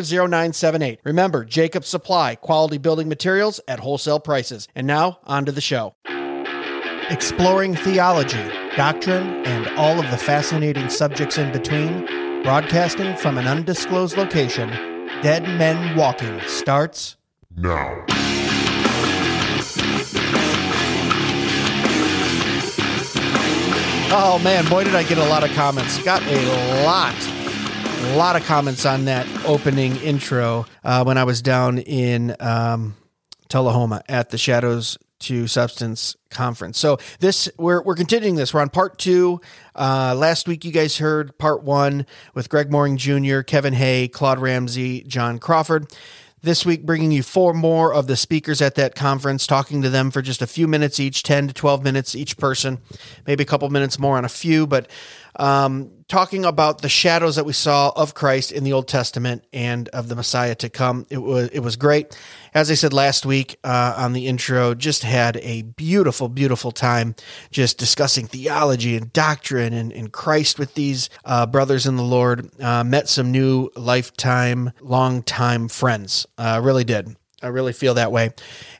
0978. Remember, Jacob Supply, quality building materials at wholesale prices. And now, on to the show. Exploring theology, doctrine, and all of the fascinating subjects in between, broadcasting from an undisclosed location, Dead Men Walking starts now. Oh man, boy, did I get a lot of comments. Got a lot, a lot of comments on that opening intro uh, when I was down in um, Tullahoma at the Shadows to Substance conference. So this we're we're continuing this. We're on part two. Uh, last week you guys heard part one with Greg Mooring Jr., Kevin Hay, Claude Ramsey, John Crawford. This week, bringing you four more of the speakers at that conference, talking to them for just a few minutes each, 10 to 12 minutes each person, maybe a couple minutes more on a few, but um, talking about the shadows that we saw of Christ in the Old Testament and of the Messiah to come. It was it was great. As I said last week uh, on the intro, just had a beautiful, beautiful time just discussing theology and doctrine and, and Christ with these uh, brothers in the Lord. Uh, met some new lifetime, long time friends. Uh, really did. I really feel that way.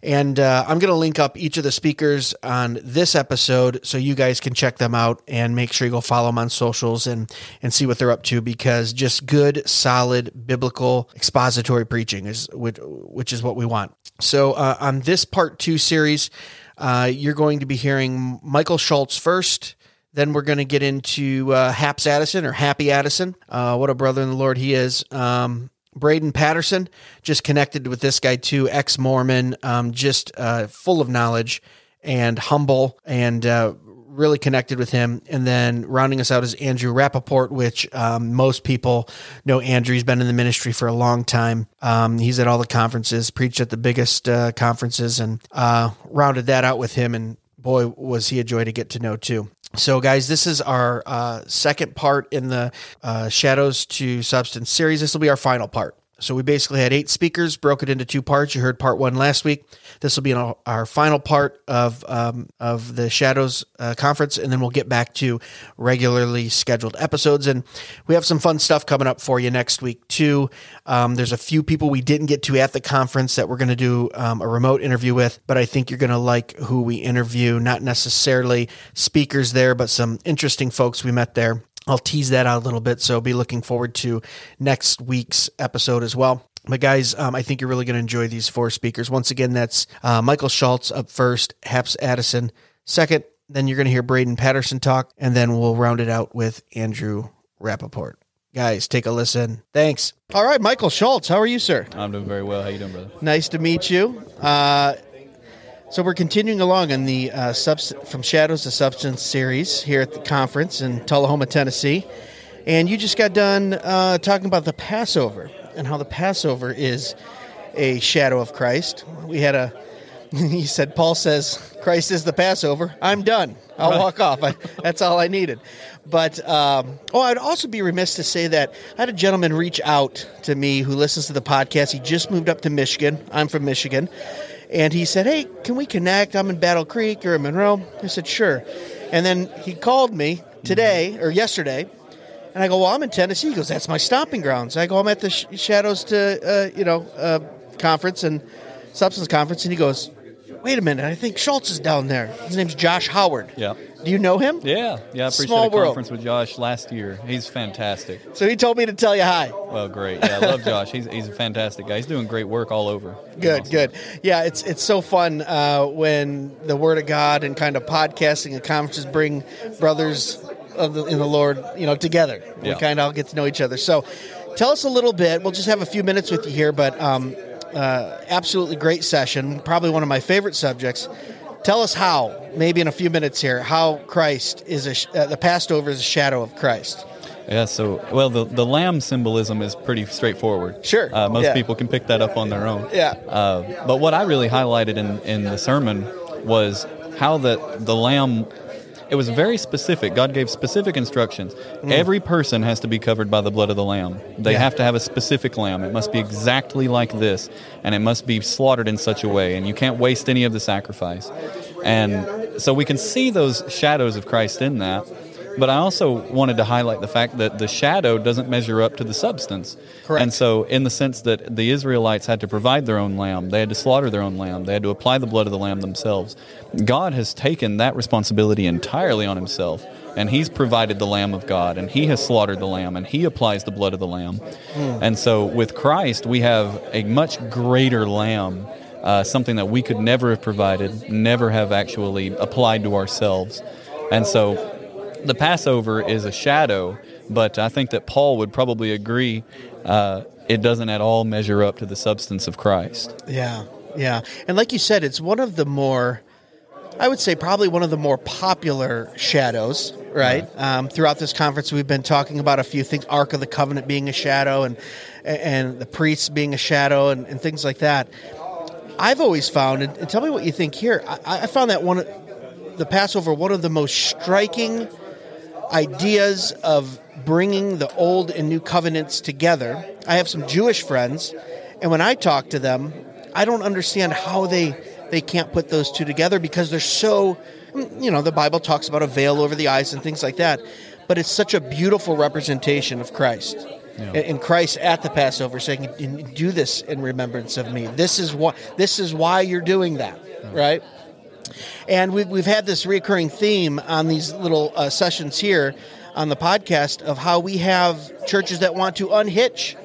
And uh, I'm going to link up each of the speakers on this episode so you guys can check them out and make sure you go follow them on socials and, and see what they're up to because just good, solid, biblical expository preaching is which, which is what we want. So uh, on this part two series, uh, you're going to be hearing Michael Schultz first. Then we're going to get into uh, Haps Addison or Happy Addison. Uh, what a brother in the Lord he is. Um, Braden Patterson, just connected with this guy too, ex Mormon, um, just uh, full of knowledge and humble and uh, really connected with him. And then rounding us out is Andrew Rappaport, which um, most people know Andrew. He's been in the ministry for a long time. Um, he's at all the conferences, preached at the biggest uh, conferences, and uh, rounded that out with him. And boy, was he a joy to get to know too. So, guys, this is our uh, second part in the uh, Shadows to Substance series. This will be our final part. So we basically had eight speakers, broke it into two parts. You heard part one last week. This will be our, final part of um, of the Shadows uh, conference, and then we'll get back to regularly scheduled episodes. And we have some fun stuff coming up for you next week too. Um, there's a few people we didn't get to at the conference that we're going to do um, a remote interview with, but I think you're going to like who we interview. Not necessarily speakers there, but some interesting folks we met there. I'll tease that out a little bit. So be looking forward to next week's episode as well. But guys, um, I think you're really going to enjoy these four speakers. Once again, that's uh, Michael Schultz up first, Haps Addison second. Then you're going to hear Braden Patterson talk, and then we'll round it out with Andrew Rappaport. Guys, take a listen. Thanks. All right, Michael Schultz, how are you, sir? I'm doing very well. How you doing, brother? Nice to meet you. Uh, so we're continuing along in the uh, subs- from Shadows to Substance series here at the conference in Tullahoma, Tennessee, and you just got done uh, talking about the Passover and how the Passover is a shadow of Christ. We had a he said Paul says Christ is the Passover. I'm done. I'll Right. walk off. I, that's all I needed. But um, oh, I'd also be remiss to say that I had a gentleman reach out to me who listens to the podcast. He just moved up to Michigan. I'm from Michigan, and he said, "Hey, can we connect? I'm in Battle Creek or in Monroe." I said, "Sure." And then he called me today or yesterday, and I go, "Well, I'm in Tennessee." He goes, "That's my stomping grounds." I go, "I'm at the Sh- Shadows to uh, you know uh, conference and substance conference," and he goes, "Wait a minute, I think Schultz is down there." His name's Josh Howard. Yeah. Do you know him? Yeah, yeah. I appreciate Small a world. conference with Josh last year. He's fantastic. So he told me to tell you hi. Well, great. Yeah, I love Josh. He's he's a fantastic guy. He's doing great work all over. Good, Awesome. good. Yeah, it's it's so fun uh, when the Word of God and kind of podcasting and conferences bring brothers of the, in the Lord, you know, together. We Yeah. kind of all get to know each other. So, tell us a little bit. We'll just have a few minutes with you here, but um, uh, absolutely great session. Probably one of my favorite subjects. Tell us how, maybe in a few minutes here, how Christ is a sh- uh, the Passover is a shadow of Christ. Yeah. So, well, the the lamb symbolism is pretty straightforward. Sure, Uh, most yeah. people can pick that up on their own. Yeah. Uh, but what I really highlighted in in the sermon was how that the lamb. It was very specific. God gave specific instructions. Every person has to be covered by the blood of the lamb. They Mm. Yeah. have to have a specific lamb. It must be exactly like this, and it must be slaughtered in such a way, and you can't waste any of the sacrifice. And so we can see those shadows of Christ in that. But I also wanted to highlight the fact that the shadow doesn't measure up to the substance. Correct. And so, in the sense that the Israelites had to provide their own lamb, they had to slaughter their own lamb, they had to apply the blood of the lamb themselves. God has taken that responsibility entirely on himself, and he's provided the lamb of God, and he has slaughtered the lamb, and he applies the blood of the lamb. And so, with Christ, we have a much greater lamb, uh, something that we could never have provided, never have actually applied to ourselves. And so, the Passover is a shadow, but I think that Paul would probably agree uh, it doesn't at all measure up to the substance of Christ. Yeah, yeah. And like you said, it's one of the more, I would say, probably one of the more popular shadows, right? Um, throughout this conference, we've been talking about a few things Ark of the Covenant being a shadow and, and the priests being a shadow and, and things like that. I've always found, and, and tell me what you think here, I, I found that one, of- the Passover, one of the most striking ideas of bringing the old and new covenants together. I have some Jewish friends, and when I talk to them, I don't understand how they they can't put those two together because they're so you know, the Bible talks about a veil over the eyes and things like that, but it's such a beautiful representation of Christ. And and Christ at the Passover saying, "Do this in remembrance of me." This is what. This is why you're doing that, right? And we've, we've had this recurring theme on these little uh, sessions here on the podcast of how we have churches that want to unhitch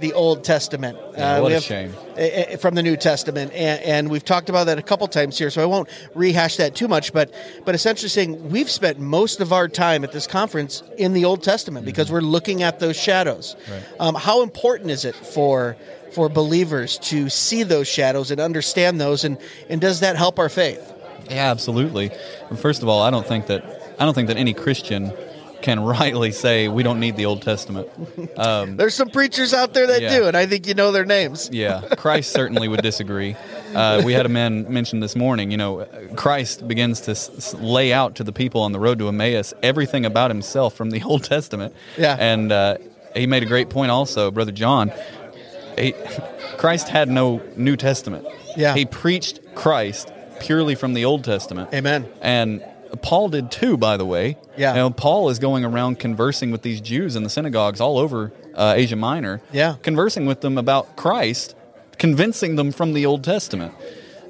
the Old Testament. Yeah, Uh, what a shame. eh, eh, From the New Testament, and, and we've talked about that a couple times here, so I won't rehash that too much. But but essentially saying we've spent most of our time at this conference in the Old Testament because we're looking at those shadows. Right. Um, how important is it for for believers to see those shadows and understand those, and and does that help our faith? Yeah, absolutely. First of all, I don't think that I don't think that any Christian can rightly say we don't need the Old Testament. Um, There's some preachers out there that Yeah. do, and I think you know their names. yeah, Christ certainly would disagree. Uh, we had a man mention this morning, you know, Christ begins to s- lay out to the people on the road to Emmaus everything about himself from the Old Testament. Yeah. And uh, he made a great point also, Brother John. He, Christ had no New Testament. Yeah. He preached Christ purely from the Old Testament. Amen. And Paul did too, by the way. Yeah. You know, Paul is going around conversing with these Jews in the synagogues all over uh, Asia Minor. Yeah. Conversing with them about Christ, convincing them from the Old Testament.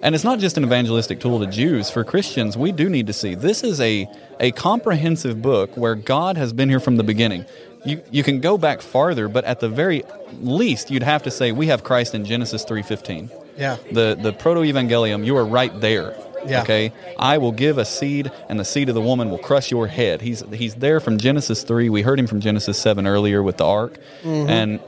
And it's not just an evangelistic tool to Jews. For Christians, we do need to see this is a, a comprehensive book where God has been here from the beginning. You, you can go back farther, but at the very least, you'd have to say we have Christ in Genesis 3.15 Yeah. the the proto evangelium you are right there Yeah. okay i will give a seed and the seed of the woman will crush your head he's he's there from genesis 3 we heard him from genesis 7 earlier with the ark mm-hmm. and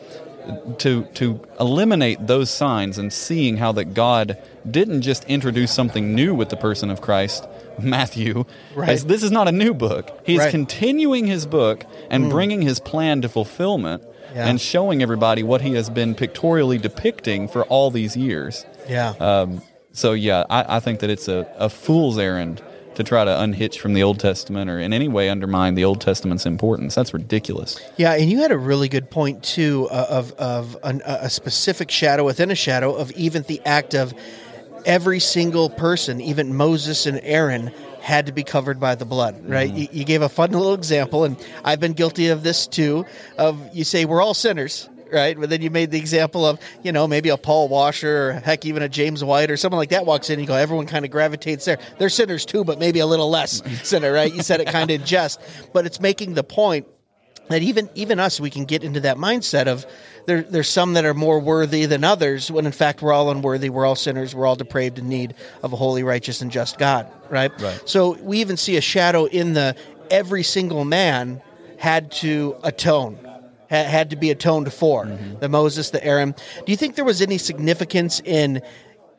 to to eliminate those signs and seeing how that god didn't just introduce something new with the person of christ matthew Right. this is not a new book he's Right. continuing his book and mm. bringing his plan to fulfillment Yeah. and showing everybody what he has been pictorially depicting for all these years Yeah. um, so yeah, I, I think that it's a, a fool's errand to try to unhitch from the Old Testament or in any way undermine the Old Testament's importance. That's ridiculous. Yeah, and you had a really good point too uh, of of an, a specific shadow within a shadow of even the act of every single person, even Moses and Aaron, had to be covered by the blood. Right? Mm-hmm. You, you gave a fun little example, and I've been guilty of this too. Of you say we're all sinners. Right, but then you made the example of you know maybe a Paul Washer or heck even a James White or someone like that walks in. And you go, everyone kind of gravitates there. They're sinners too, but maybe a little less mm-hmm. sinner. Right? You said it kind of in jest, but it's making the point that even even us we can get into that mindset of there there's some that are more worthy than others when in fact we're all unworthy we're all sinners we're all depraved in need of a holy righteous and just god right? Right. so we even see a shadow in the every single man had to atone ha- had to be atoned for the moses the aaron. Do you think there was any significance in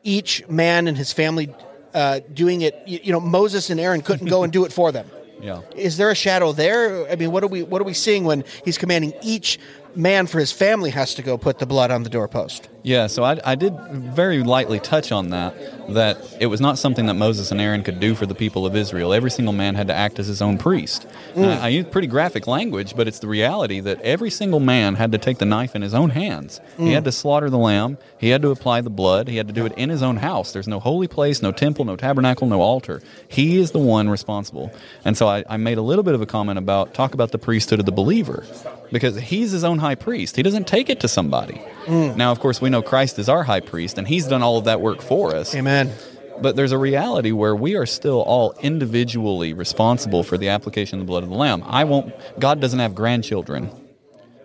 each man and his family uh, doing it? You, you know moses and aaron couldn't go and do it for them Yeah. is there a shadow there? I mean, what are we what are we seeing when he's commanding each man for his family has to go put the blood on the doorpost? Yeah, so I, I did very lightly touch on that, that it was not something that Moses and Aaron could do for the people of Israel. Every single man had to act as his own priest. Mm. And I, I use pretty graphic language, but it's the reality that every single man had to take the knife in his own hands. He had mm. to slaughter the lamb, he had to apply the blood, he had to do it in his own house. There's no holy place, no temple, no tabernacle, no altar. He is the one responsible. And so I, I made a little bit of a comment about talk about the priesthood of the believer because he's his own high priest. He doesn't take it to somebody. Mm. Now, of course, we know Christ is our high priest, and he's done all of that work for us. Amen. But there's a reality where we are still all individually responsible for the application of the blood of the Lamb. I won't, God doesn't have grandchildren.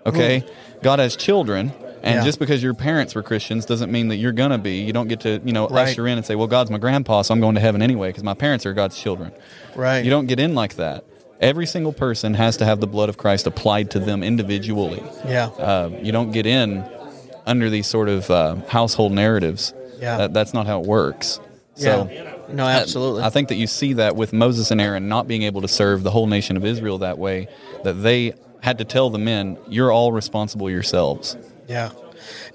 Okay? God has children. And Yeah. just because your parents were Christians doesn't mean that you're going to be. You don't get to, you know, Right. usher in and say, well, God's my grandpa, so I'm going to heaven anyway because my parents are God's children. Right. You don't get in like that. Every single person has to have the blood of Christ applied to them individually. Yeah. Uh, you don't get in under these sort of uh, household narratives. Yeah. That, that's not how it works. So, yeah. No, absolutely. I think that you see that with Moses and Aaron not being able to serve the whole nation of Israel that way, that they had to tell the men, "You're all responsible yourselves." Yeah.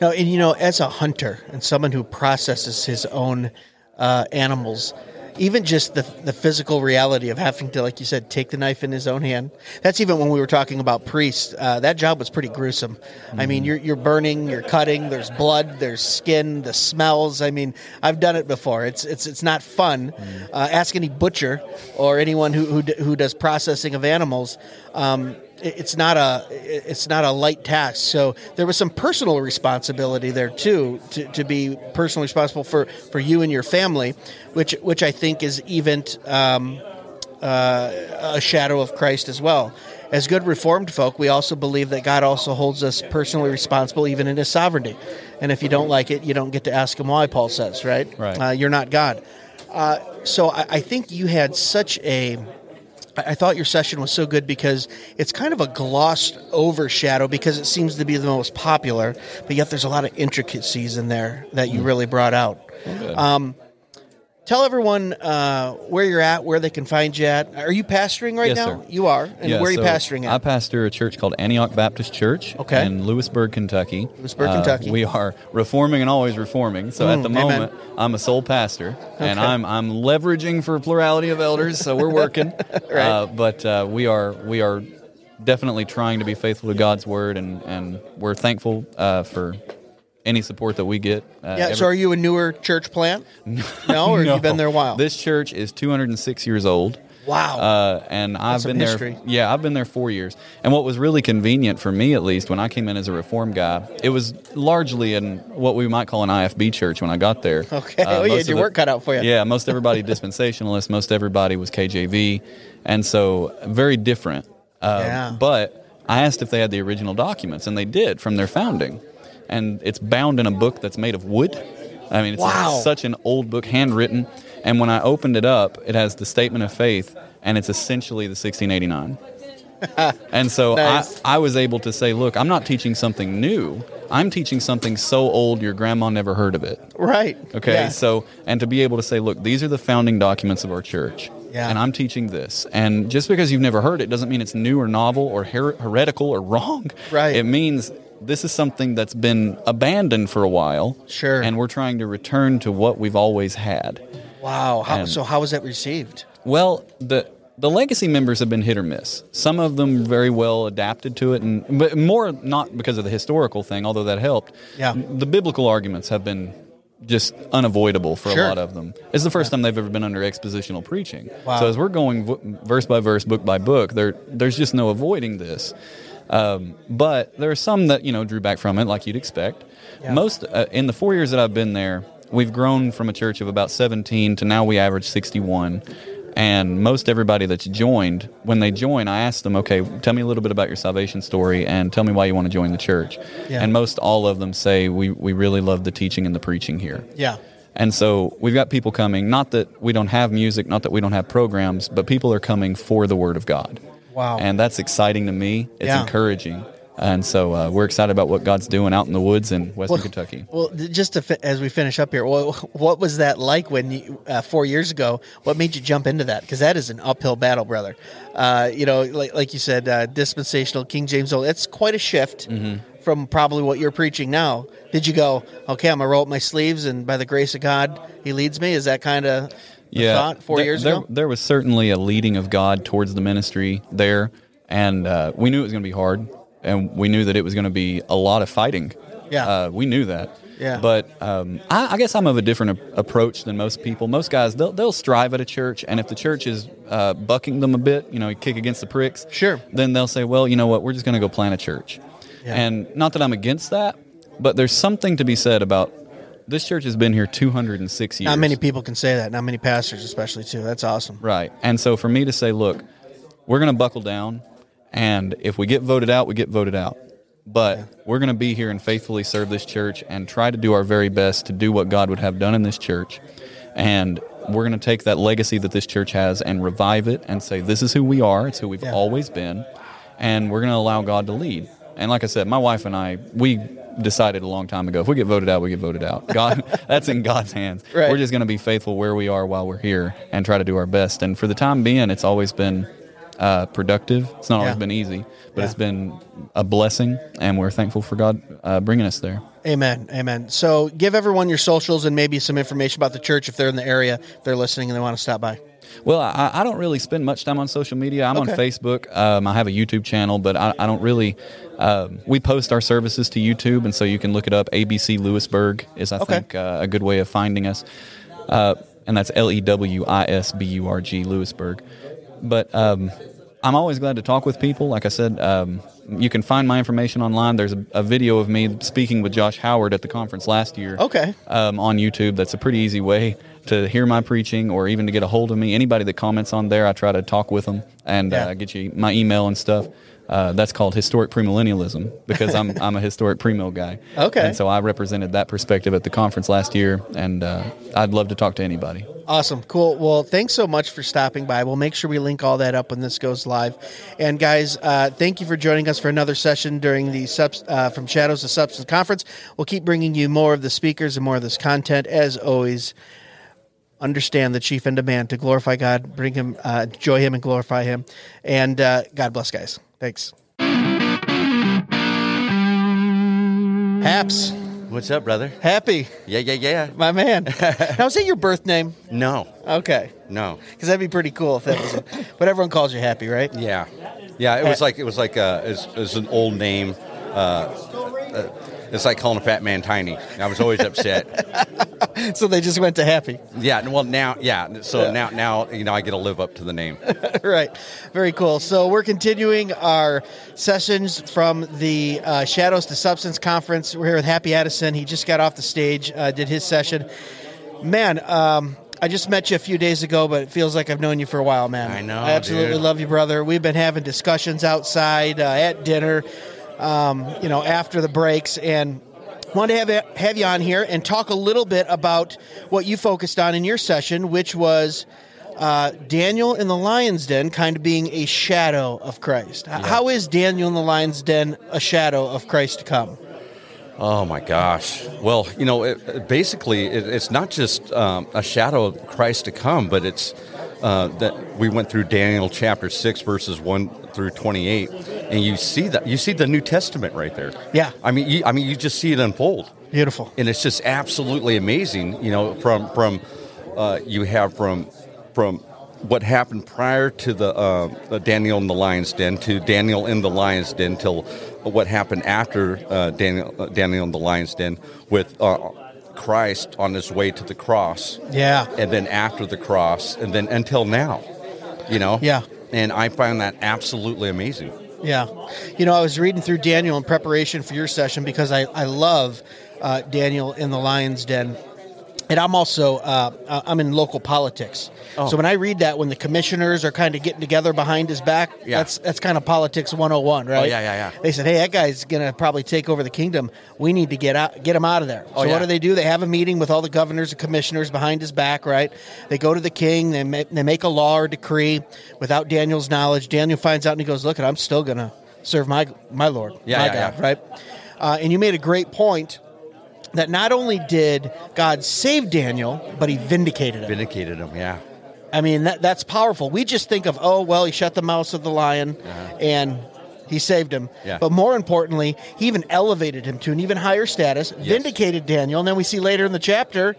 No, and you know, as a hunter and someone who processes his own uh, animals, even just the the physical reality of having to, like you said, take the knife in his own hand. That's even when we were talking about priests. Uh, that job was pretty gruesome. I mean, you're you're burning, you're cutting. There's blood, there's skin, the smells. I mean, I've done it before. It's it's it's not fun. Uh, ask any butcher or anyone who who, who does processing of animals. Um, it's not a it's not a light task. So there was some personal responsibility there too to, to be personally responsible for, for you and your family, which which I think is even um, uh, a shadow of Christ as well. As good Reformed folk, we also believe that God also holds us personally responsible even in His sovereignty. And if you don't like it, you don't get to ask Him why. Paul says, right? Right. Uh, you're not God. Uh, so I, I think you had such a I thought your session was so good because it's kind of a glossed over shadow because it seems to be the most popular, but yet there's a lot of intricacies in there that you really brought out. Um, Tell everyone uh, where you're at, where they can find you at. Are you pastoring right Yes, now? sir. You are. And Yeah, where are you so pastoring at? I pastor a church called Antioch Baptist Church Okay. in Lewisburg, Kentucky. Lewisburg, Uh, Kentucky. We are reforming and always reforming. So at the Mm, amen. moment, I'm a sole pastor, and I'm I'm leveraging for a plurality of elders. So we're working. Right. uh, but uh, we are we are definitely trying to be faithful to God's word, and and we're thankful uh, for any support that we get. Uh, yeah. every- so are you a newer church plant? No, or have you been there a while? This church is 206 years old. wow. Uh, and I've some been there. history. Yeah, I've been there four years. And what was really convenient for me, at least, when I came in as a reform guy, it was largely in what we might call an IFB church when I got there. Okay. Uh, Oh, you most had of your the- work cut out for you. Yeah, most everybody dispensationalist. Most everybody was KJV, and so very different. Uh, Yeah. But I asked if they had the original documents, and they did from their founding. And it's bound in a book that's made of wood. I mean, it's Wow. such an old book, handwritten. And when I opened it up, it has the statement of faith, and it's essentially the 1689. and so Nice. I, I was able to say, look, I'm not teaching something new. I'm teaching something so old your grandma never heard of it. right. Okay, Yeah. so and to be able to say, look, these are the founding documents of our church, Yeah. and I'm teaching this. And just because you've never heard it doesn't mean it's new or novel or her- heretical or wrong. Right. It means this is something that's been abandoned for a while. Sure. And we're trying to return to what we've always had. wow. How, and- so how was that received? Well, the the legacy members have been hit or miss. Some of them very well adapted to it, and but more not because of the historical thing, although that helped. Yeah. the biblical arguments have been just unavoidable for Sure. a lot of them. It's the first time they've ever been under expositional preaching. Wow. So as we're going v- verse by verse, book by book, there there's just no avoiding this. Um, but there are some that you know drew back from it, like you'd expect. Yeah. Most uh, in the four years that I've been there, we've grown from a church of about 17 to now we average 61. And most everybody that's joined, when they join, I ask them, okay, tell me a little bit about your salvation story and tell me why you want to join the church. Yeah. And most all of them say, we, we really love the teaching and the preaching here. Yeah. And so we've got people coming, not that we don't have music, not that we don't have programs, but people are coming for the Word of God. Wow. And that's exciting to me. It's Yeah. encouraging. And so uh, we're excited about what God's doing out in the woods in Western Well- Kentucky. Well, just to fi- as we finish up here, well, what was that like when you uh, four years ago? What made you jump into that? Because that is an uphill battle, brother. Uh, you know, like like you said, uh, dispensational King James old. It's quite a shift Mm-hmm. from probably what you're preaching now. Did you go? Okay, I'm gonna roll up my sleeves, and by the grace of God, He leads me. Is that kind of yeah, thought four there, years there, ago? there was certainly a leading of God towards the ministry there, and uh, we knew it was going to be hard, and we knew that it was going to be a lot of fighting. Yeah. uh, we knew that. Yeah. but um, I, I guess I'm of a different a- approach than most people. Most guys they'll they'll strive at a church, and if the church is uh, bucking them a bit, you know, kick against the pricks, Sure. Then they'll say, well, you know what, we're just going to go plant a church, Yeah. and not that I'm against that, but there's something to be said about. This church has been here 206 years. Not many people can say that. Not many pastors, especially too. That's awesome. Right. And so for me to say, look, we're going to buckle down, and if we get voted out, we get voted out. But we're going to be here and faithfully serve this church and try to do our very best to do what God would have done in this church. And we're going to take that legacy that this church has and revive it and say, this is who we are. It's who we've Yeah. always been. And we're going to allow God to lead. And like I said, my wife and I, we decided a long time ago if we get voted out, we get voted out. God, that's in God's hands. Right. We're just going to be faithful where we are while we're here and try to do our best. And for the time being, it's always been uh, productive. It's not always been easy, but Yeah. it's been a blessing, and we're thankful for God uh, bringing us there. Amen. Amen. So give everyone your socials and maybe some information about the church if they're in the area, if they're listening and they want to stop by. Well, I, I don't really spend much time on social media. I'm on Facebook. Um, I have a YouTube channel, but I, I don't really. Um, we post our services to YouTube, and so you can look it up. ABC Lewisburg is, I Okay. think, uh, a good way of finding us. Uh, and that's L E W I S B U R G Lewisburg. But um, I'm always glad to talk with people. Like I said, um, you can find my information online. There's a, a video of me speaking with Josh Howard at the conference last year Okay. um, on YouTube. That's a pretty easy way to hear my preaching or even to get a hold of me. Anybody that comments on there, I try to talk with them and Yeah. uh, get you my email and stuff. Uh, that's called historic premillennialism because I'm I'm a historic premill guy. Okay. and so I represented that perspective at the conference last year, and uh, I'd love to talk to anybody. Awesome. Cool. Well, thanks so much for stopping by. We'll make sure we link all that up when this goes live. And guys, uh, thank you for joining us for another session during the subs- uh, From Shadows to Substance conference. We'll keep bringing you more of the speakers and more of this content. As always, understand the chief end of man to glorify God, bring him, uh, enjoy him, and glorify him. And uh, God bless, guys. Thanks. Haps, What's up, brother? happy, Yeah, yeah, yeah. my man. now, is that your birth name? No, Okay, no. because that'd be pretty cool if that was. A, but everyone calls you Happy, right? Yeah, yeah. It was like it was like uh, it was, it was an old name. Uh, uh, it's like calling a fat man tiny. I was always upset. So they just went to Happy. Yeah. Well, now, yeah. So Yeah. now, now, you know, I get to live up to the name. right. Very cool. So we're continuing our sessions from the uh, Shadows to Substance conference. We're here with Happy Addison. He just got off the stage, uh, did his session. Man, um, I just met you a few days ago, but it feels like I've known you for a while, man. I know, I absolutely dude. love you, brother. We've been having discussions outside uh, at dinner, um, you know, after the breaks, and wanted to have have you on here and talk a little bit about what you focused on in your session, which was uh, Daniel in the lion's den, kind of being a shadow of Christ. H- How is Daniel in the lion's den a shadow of Christ to come? Oh my gosh! Well, you know, it- basically, it, it's not just um, a shadow of Christ to come, but it's uh, that we went through Daniel chapter six, verses one through twenty-eight, and you see that you see the New Testament right there. Yeah. I mean, you, I mean, you just see it unfold. Beautiful. and it's just absolutely amazing. You know, from from uh, you have from from what happened prior to the, uh, Daniel in the lion's den to Daniel in the lion's den till what happened after uh, Daniel uh, Daniel in the lion's den with uh, Christ on his way to the cross, Yeah. and then after the cross, and then until now. You know, Yeah. and I find that absolutely amazing. Yeah. You know, I was reading through Daniel in preparation for your session because I, I love uh, Daniel in the Lion's Den. And I'm also uh, uh, I'm in local politics, Oh. so when I read that, when the commissioners are kind of getting together behind his back, Yeah. that's that's kind of politics 101, right? Oh, yeah, yeah, yeah. They said, "Hey, that guy's gonna probably take over the kingdom. We need to get out, get him out of there." Oh, so yeah. what do they do? They have a meeting with all the governors and commissioners behind his back, right? They go to the king. They make, they make a law or decree without Daniel's knowledge. Daniel finds out and he goes, "Look, I'm still gonna serve my my Lord, Yeah, my yeah, God." yeah. Right? Uh, and you made a great point that not only did God save Daniel, but He vindicated him. Vindicated him, yeah. I mean, that, that's powerful. We just think of, oh, well, he shut the mouth of the lion and he saved him. Uh-huh. Yeah. But more importantly, he even elevated him to an even higher status, vindicated Daniel. And then we see later in the chapter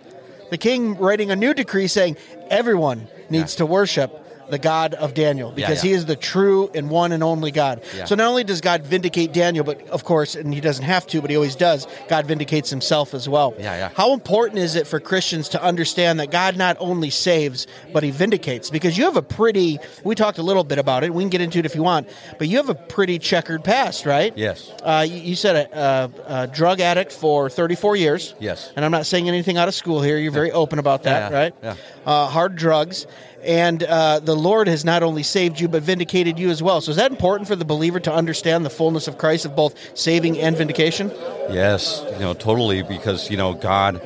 the king writing a new decree saying everyone needs Yeah. to worship the God of Daniel because yeah. he is the true and one and only God. Yeah. So not only does God vindicate Daniel, but of course, and he doesn't have to, but he always does, God vindicates himself as well. Yeah, yeah. How important is it for Christians to understand that God not only saves, but he vindicates? Because you have a pretty, we talked a little bit about it, we can get into it if you want, but you have a pretty checkered past, right? Yes. Uh, you, you said a, a, a drug addict for 34 years. Yes. And I'm not saying anything out of school here. You're very open about that, Yeah, right? yeah. Uh, hard drugs. And uh, the Lord has not only saved you, but vindicated you as well. So is that important for the believer to understand the fullness of Christ of both saving and vindication? Yes, you know, totally, because you know God,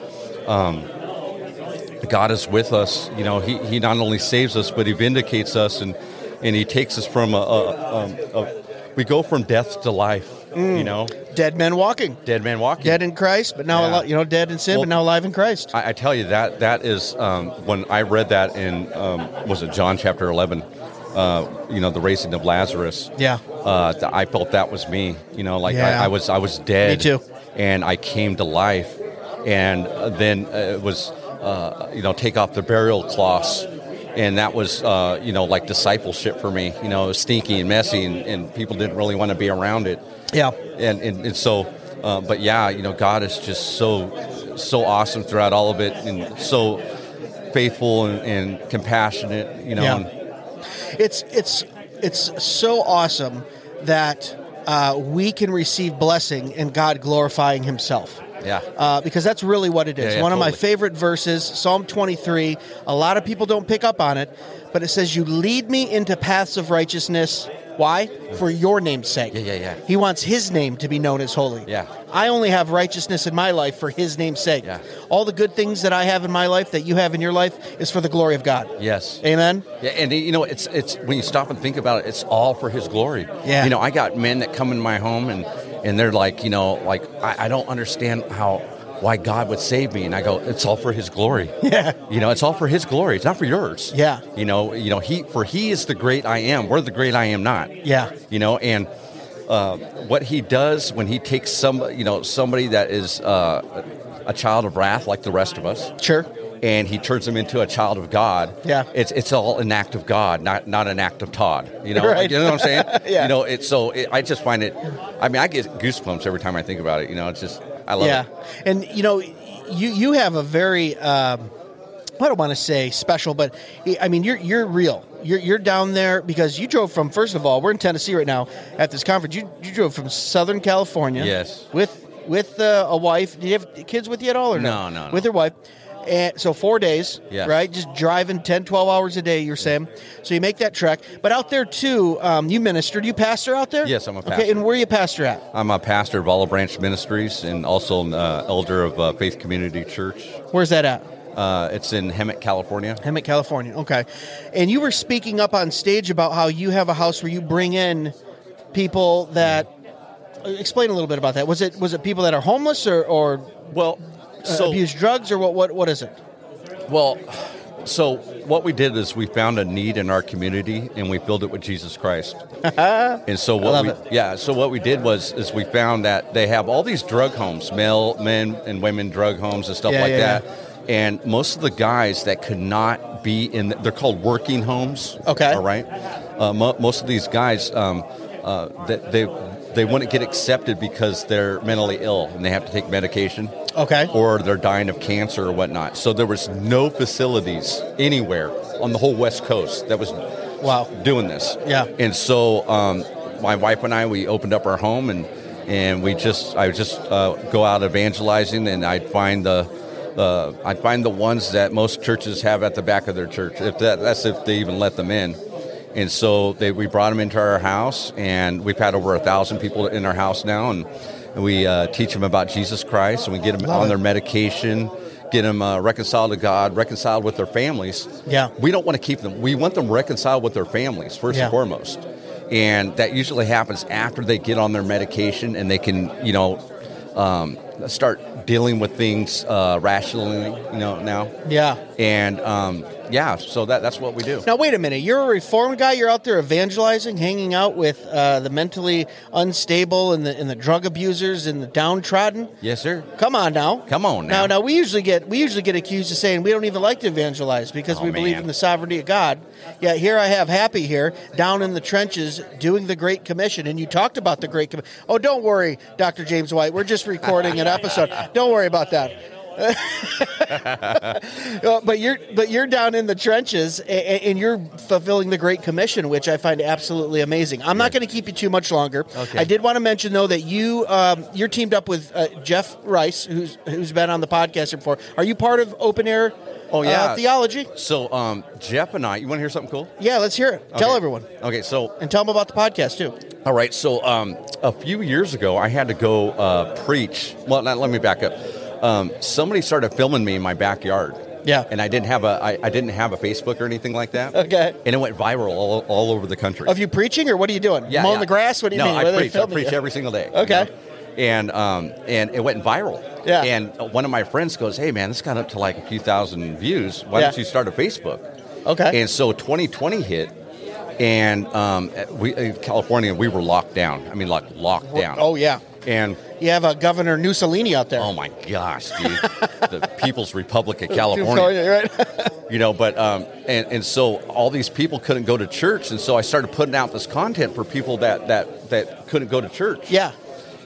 um, God is with us. You know, He He not only saves us, but He vindicates us, and and He takes us from a, a, um, a we go from death to life. You know, Dead men walking. dead man walking. dead in Christ, but now Yeah. alive, you know, dead in sin, Well- but now alive in Christ. I, I tell you that that is um, when I read that in um, was it John chapter eleven. Uh, you know the raising of Lazarus. Yeah. uh, I felt that was me. You know, like Yeah. I, I was I was dead. Me too. And I came to life, and uh, then uh, it was uh, you know take off the burial cloths, and that was uh, you know like discipleship for me. You know, it was stinky and messy, and, and people didn't really want to be around it yeah. and and, and so uh, but yeah you know god is just so so awesome throughout all of it and so faithful and, and compassionate you know Yeah. It's it's it's so awesome that uh, we can receive blessing and God glorifying Himself. yeah Uh, because that's really what it is. Yeah, yeah, One of my favorite verses, Psalm 23. A lot of people don't pick up on it, but it says, You lead me into paths of righteousness. Why? For your name's sake. Yeah, yeah, yeah. He wants his name to be known as holy. Yeah. I only have righteousness in my life for his name's sake. Yeah. All the good things that I have in my life, that you have in your life, is for the glory of God. yes Amen. yeah, and you know it's it's when you stop and think about it, it's all for His glory. Yeah. you know, I got men that come in my home and and they're like, you know, like I, I don't understand how why God would save me, and I go, it's all for His glory. Yeah. You know, it's all for His glory. It's not for yours. Yeah. You know, you know, He for He is the great I am. We're the great I am not. Yeah. You know, and uh, what He does when He takes some, you know, somebody that is uh, a child of wrath like the rest of us, Sure. and He turns them into a child of God. Yeah. It's it's all an act of God, not not an act of Todd. You know, Right. you know what I'm saying? Yeah. You know, it's so it, I just find it. I mean, I get goosebumps every time I think about it. You know, it's just I love yeah. it. And you know, you you have a very um, I don't want to say special, but I mean you're you're real. You're you're down there because you drove from first of all, we're in Tennessee right now at this conference. You you drove from Southern California. Yes. With with uh, a wife. Do you have kids with you at all or No, no, no. With your wife. And so four days, Yes. right? Just driving 10, 12 hours a day, you're saying. So you make that trek. But out there too, um, you ministered. You pastor out there? Yes, I'm a pastor. Okay, and where are you pastor at? I'm a pastor of Olive Branch Ministries and also an uh, elder of uh, Faith Community Church. Where's that at? Uh, it's in Hemet, California. Hemet, California. Okay. And you were speaking up on stage about how you have a house where you bring in people that. uh, Explain a little bit about that. Was it was it people that are homeless or, or Well, so abuse drugs or what, what what is it? well, so what we did is we found a need in our community and we filled it with Jesus Christ. and so what we it. yeah, so what we did was is we found that they have all these drug homes, male men and women drug homes and stuff Yeah, like yeah, that. And most of the guys that could not be in, they're called working homes. Okay. All right. Uh, mo- most of these guys, um, uh, that they they wouldn't get accepted because they're mentally ill and they have to take medication Okay. or they're dying of cancer or whatnot. So there was no facilities anywhere on the whole West Coast that was Wow. doing this. Yeah. And so um, my wife and I we opened up our home and and we just I would just uh, go out evangelizing and I'd find the uh, I'd find the ones that most churches have at the back of their church. If that, that's if they even let them in. And so they, we brought them into our house, and we've had over a thousand people in our house now, and, and we uh, teach them about Jesus Christ, and we get them Love on it. their medication, get them uh, reconciled to God, reconciled with their families. Yeah. we don't want to keep them. We want them reconciled with their families first Yeah. and foremost, and that usually happens after they get on their medication and they can, you know, um, start dealing with things uh, rationally, you know, now. Yeah. And um, yeah, so that, that's what we do. Now wait a minute. You're a reformed guy. You're out there evangelizing, hanging out with uh, the mentally unstable and the and the drug abusers and the downtrodden. Yes, sir. Come on now. Come on now. Now, now we usually get we usually get accused of saying we don't even like to evangelize because Oh, we believe in the sovereignty of God. Yeah, here I have Happy here down in the trenches doing the Great Commission, and you talked about the Great Commission. Oh, don't worry, Dr. James White. We're just recording an episode. Don't worry about that. Uh, but you're but you're down in the trenches and, and you're fulfilling the Great Commission, which I find absolutely amazing. I'm not going to keep you too much longer. Okay. I did want to mention though that you um, you're teamed up with uh, Jeff Rice, who's who's been on the podcast before. Are you part of Open Air? Oh, yeah. uh, theology. So um, Jeff and I, you want to hear something cool? Yeah, let's hear it. Tell Okay. everyone Okay, so and tell them about the podcast too. All right. So um, a few years ago, I had to go uh, preach. Well, not, let me back up. Um, somebody started filming me in my backyard. Yeah. And I didn't have a I, I didn't have a Facebook or anything like that. Okay. And it went viral all, all over the country. Of you preaching or what are you doing? yeah, Mowing yeah. the grass? What do you no, mean? I preach. I preach you? every single day. you Okay. know? And um, and it went viral. Yeah. And one of my friends goes, "Hey man, this got up to like a few thousand views. Why Yeah. don't you start a Facebook?" Okay. And so 2020 hit, and um, we in California we were locked down. I mean, like locked down. Oh yeah. And You have a Governor Mussolini out there. oh my gosh, dude, the People's Republic of California. right? You know, but um, and and so all these people couldn't go to church, and so I started putting out this content for people that that that couldn't go to church. yeah.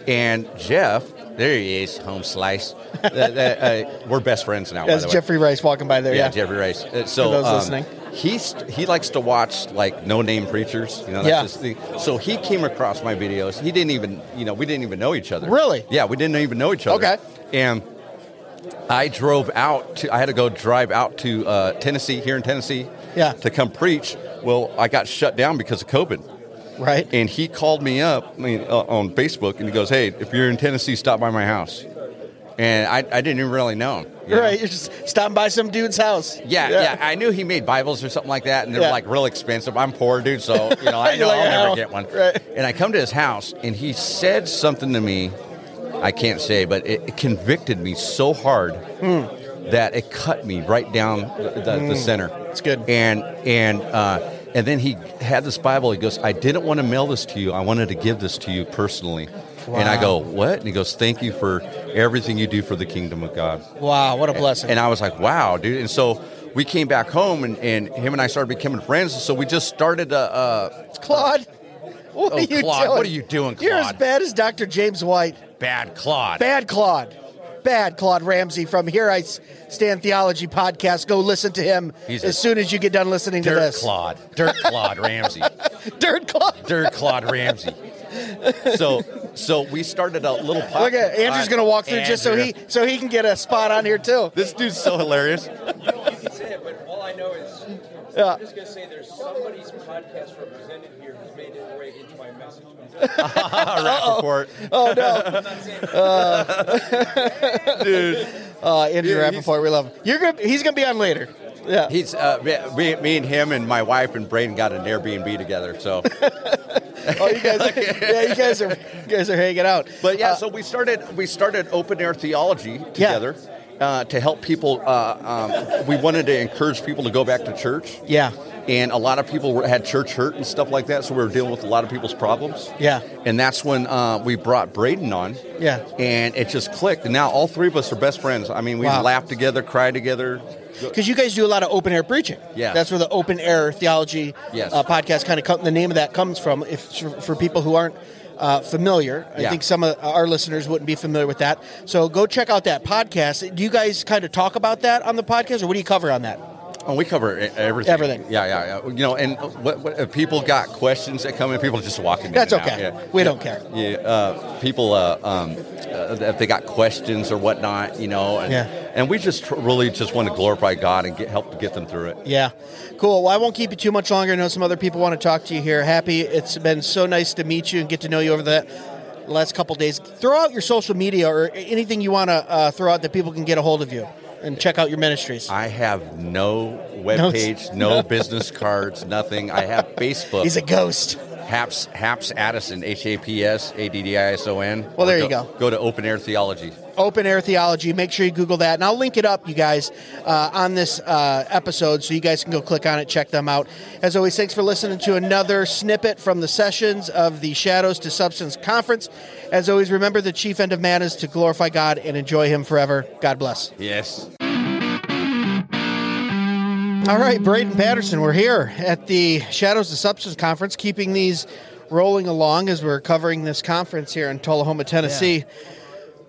And Jeff, there he is, home slice. Uh, uh, uh, we're best friends now. by That's the way. Jeffrey Rice walking by there. Yeah, Yeah. Jeffrey Rice. Uh, so For those um, listening. He's he likes to watch like no name preachers. You know, that's Yeah. his thing. So he came across my videos. He didn't even you know we didn't even know each other. Really? Yeah, we didn't even know each other. Okay. And I drove out to. I had to go drive out to uh, Tennessee here in Tennessee. Yeah. To come preach. Well, I got shut down because of COVID. Right. And he called me up I mean, uh, on Facebook and he goes, "Hey, if you're in Tennessee, stop by my house." And I, I didn't even really know him. Know? Right. You're just stopping by some dude's house. Yeah, yeah, I knew he made Bibles or something like that, and they're Yeah. like real expensive. I'm poor, dude, so you know I know like, I'll never get one. Right. And I come to his house, and he said something to me. I can't say, but it, it convicted me so hard that it cut me right down the, the, the center. It's good. And and uh, and then he had this Bible. He goes, "I didn't want to mail this to you. I wanted to give this to you personally." And I go, "What?" And he goes, "Thank you for everything you do for the kingdom of God." Wow, what a blessing. And I was like, "Wow, dude!" And so we came back home, and, and him and I started becoming friends. So we just started a. a Claude, oh, what Oh, are you Claude, doing? what are you doing, Claude? You're as bad as Dr. James White. bad Claude. Bad Claude. Bad Claude Ramsey from Here I Stand Theology podcast. Go listen to him He's as soon as you get done listening to Dirt this. Claude. Dirt Claude Ramsey. Dirt Claude. Dirt Claude Ramsey. So so we started a little podcast. Look at Andrew's going to walk through just so he so he can get a spot on here too. This dude's so hilarious. You can say it, but all I know is Yeah. I'm just going to say there's somebody's podcast represented here who's made his way into my message. Rappaport. Oh no, Dude. uh, Andrew Yeah, Rappaport, we love him. You're gonna, he's going to be on later. Yeah. He's uh, me, me and him and my wife and Braden got an Airbnb together. So, Oh, you guys, are, yeah, you guys are, you guys are hanging out. but yeah, Uh, so we started we started open air theology together uh, to help people. Uh, um, we wanted to encourage people to go back to church. yeah, and a lot of people were, had church hurt and stuff like that. So we were dealing with a lot of people's problems. Yeah. and that's when uh, we brought Braden on. Yeah. and it just clicked. And now all three of us are best friends. I mean, we Wow. laugh together, cry together. because you guys do a lot of open air preaching. Yeah. that's where the open air theology Yes. uh, podcast kind of come, the name of that comes from. If for people who aren't uh, familiar, I Yeah. think some of our listeners wouldn't be familiar with that. So go check out that podcast. Do you guys kind of talk about that on the podcast, or what do you cover on that? Oh, we cover everything. Everything. Yeah, yeah, yeah. You know, and what, what if people got questions that come in, people just walking. in That's okay. Yeah. We don't care. Yeah, uh, people, uh, um, uh, if they got questions or whatnot, you know, and, Yeah. and we just tr- really just want to glorify God and get help to get them through it. Yeah, cool. Well, I won't keep you too much longer. I know some other people want to talk to you here. Happy, it's been so nice to meet you and get to know you over the last couple days. Throw out your social media or anything you want to uh, throw out that people can get a hold of you and check out your ministries. I have no web No- no business cards, nothing. I have Facebook. He's a ghost. Haps Haps Addison, H A P S A D D I S O N. Well, there Or you go. Go to Open Air Theology. Open Air Theology. Make sure you Google that, and I'll link it up, you guys, uh, on this uh, episode, so you guys can go click on it, check them out. As always, thanks for listening to another snippet from the sessions of the Shadows to Substance Conference. As always, remember the chief end of man is to glorify God and enjoy Him forever. God bless. Yes. All right, Braden Patterson, we're here at the Shadows to Substance Conference, keeping these rolling along as we're covering this conference here in Tullahoma, Tennessee.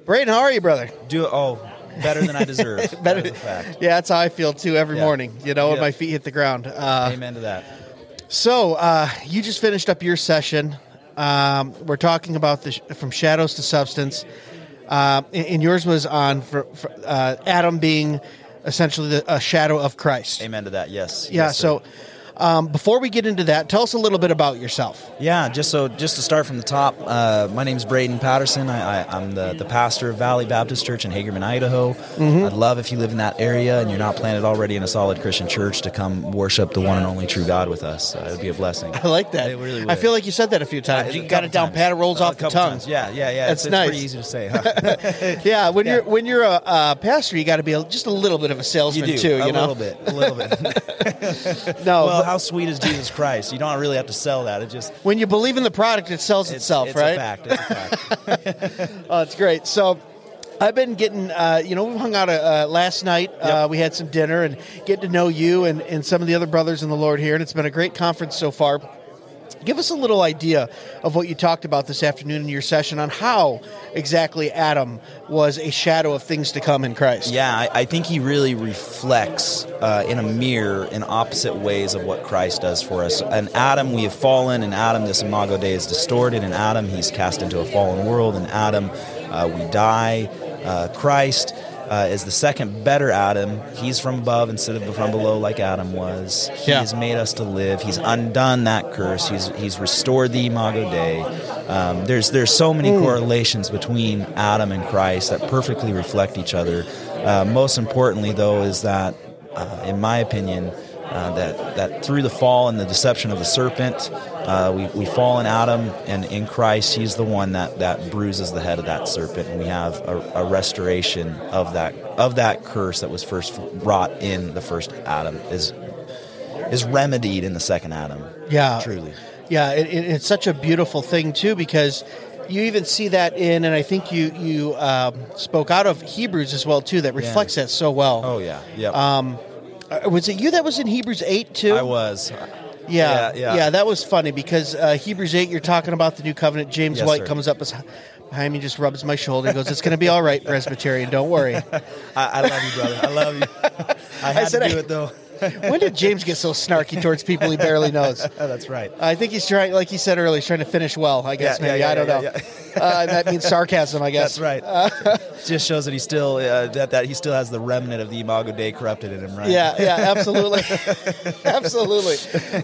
Braden, how are you, brother? Do oh better than I deserve. Better- That is a fact. Yeah, that's how I feel too every Yeah. morning. You know, when my feet hit the ground. Uh, Amen to that. so uh, you just finished up your session. Um, we're talking about the sh- from shadows to substance, uh, and, and yours was on for, for, uh, Adam being essentially the, a shadow of Christ. Amen to that. Yes. Yeah. Yes, sir. Um, before we get into that, tell us a little bit about yourself. Yeah, just so just to start from the top, uh, my name's Braden Patterson. I, I, I'm the, the pastor of Valley Baptist Church in Hagerman, Idaho. Mm-hmm. I'd love if you live in that area and you're not planted already in a solid Christian church to come worship the one and only true God with us. Uh, it would be a blessing. I like that. It really I feel like you said that a few times. Uh, you got it down times. pat. It rolls off the tongue. times. Yeah, yeah, yeah. That's it's, nice. It's pretty easy to say. Huh? Yeah, when Yeah. you're when you're a, a pastor, you got to be a, just a little bit of a you salesman do too. a You know, A little bit, a little bit. no. well, but how sweet is Jesus Christ? You don't really have to sell that. It just when you believe in the product, it sells it's, itself, it's right? a fact. It's a fact. Oh, it's great. So. I've been getting, uh, you know, we hung out uh, last night. Uh, we had some dinner and getting to know you and, and some of the other brothers in the Lord here, and it's been a great conference so far. Give us a little idea of what you talked about this afternoon in your session on how exactly Adam was a shadow of things to come in Christ. Yeah, I, I think he really reflects uh, in a mirror in opposite ways of what Christ does for us. In Adam, we have fallen. In Adam, this imago Dei is distorted. In Adam, he's cast into a fallen world. In Adam, uh, we die. Uh, Christ uh, is the second better Adam. He's from above instead of from below, like Adam was. He Yeah. has made us to live. He's undone that curse. He's he's restored the imago Dei. Um, there's there's so many correlations between Adam and Christ that perfectly reflect each other. Uh, most importantly, though, is that, uh, in my opinion, uh, that that through the fall and the deception of the serpent, uh, we we fall in Adam, and in Christ, He's the one that that bruises the head of that serpent, and we have a, a restoration of that of that curse that was first wrought in the first Adam is is remedied in the second Adam. Yeah. truly. Yeah, it, it- it's such a beautiful thing too because you even see that in, and I think you you um, spoke out of Hebrews as well too. That reflects that so well. Oh yeah, yeah. Um, uh, was it you that was in Hebrews eight too? I was. Yeah, Yeah, yeah. that was funny because uh, Hebrews eight. You're talking about the new covenant. James Yes, White sir. comes up as, behind me, just rubs my shoulder. Goes, "It's going to be all right, Presbyterian. Don't worry." I, I love you, brother. I love you. I had said to do I- it though. When did James get so snarky towards people he barely knows? Oh that's right. I think he's trying, like he said earlier, he's trying to finish well. I guess Yeah, maybe yeah, I don't yeah, know. yeah, Uh, that means sarcasm, I guess. That's right. Just shows that he still uh, that that he still has the remnant of the Imago Dei corrupted in him, right? Yeah, yeah, absolutely, absolutely.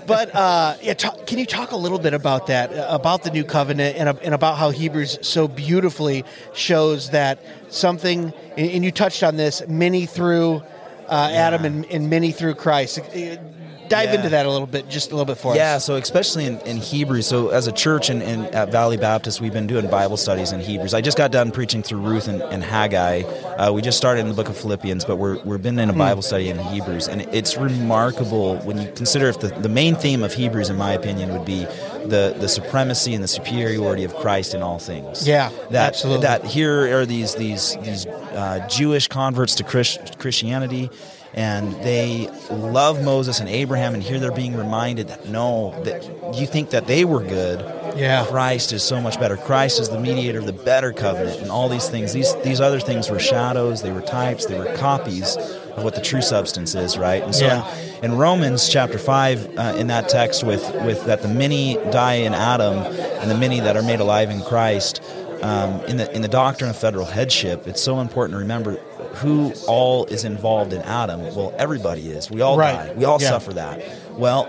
But uh, yeah, talk, can you talk a little bit about that, uh, about the new covenant, and, and about how Hebrews so beautifully shows that something, and and you touched on this, many through uh, Adam and, and many through Christ. Dive Yeah. into that a little bit, just a little bit for Yeah, us. Yeah, so especially in, in Hebrews. So as a church in, in at Valley Baptist, we've been doing Bible studies in Hebrews. I just got done preaching through Ruth and, and Haggai. Uh, we just started in the book of Philippians, but we're we've been in a Bible study in Hebrews, and it's remarkable when you consider if the, the main theme of Hebrews, in my opinion, would be the the supremacy and the superiority of Christ in all things. Yeah, that, absolutely. That here are these these these uh, Jewish converts to Christ, Christianity, and they love Moses and Abraham, and here they're being reminded that no, that you think that they were good. Yeah. Christ is so much better. Christ is the mediator of the better covenant, and all these things. These these other things were shadows. They were types. They were copies of what the true substance is. Right. And so Yeah. in, in Romans chapter five, uh, in that text with with that the many die in Adam, and the many that are made alive in Christ um, in the in the doctrine of federal headship, it's so important to remember who all is involved in Adam. Well, everybody is. We all Right. die. We all Yeah. suffer that. Well,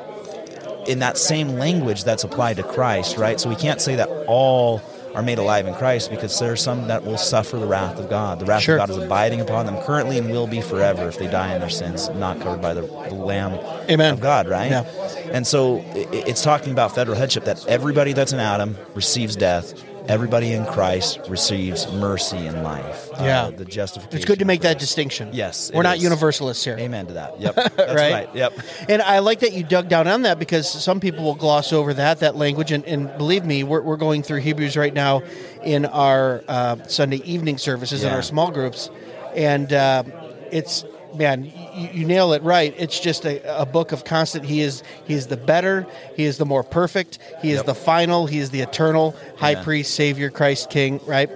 in that same language that's applied to Christ, right? So we can't say that all are made alive in Christ because there are some that will suffer the wrath of God. The wrath Sure. of God is abiding upon them currently and will be forever if they die in their sins, not covered by the, the Lamb Amen. of God, right? Yeah. And so i- it's talking about federal headship that everybody that's in Adam receives death. Everybody in Christ receives mercy and life. Uh, Yeah. the justification. It's good to make that distinction. Yes, we're not is. universalists here. Amen to that. Yep. That's Right? right. Yep. And I like that you dug down on that because some people will gloss over that that language. And, and believe me, we're, we're going through Hebrews right now in our uh, Sunday evening services in our small groups, and uh, it's man, you, you nail it right. It's just a, a book of constant. He is he is the better. He is the more perfect. He is Yep. the final. He is the eternal high Amen. priest, Savior, Christ, King. Right.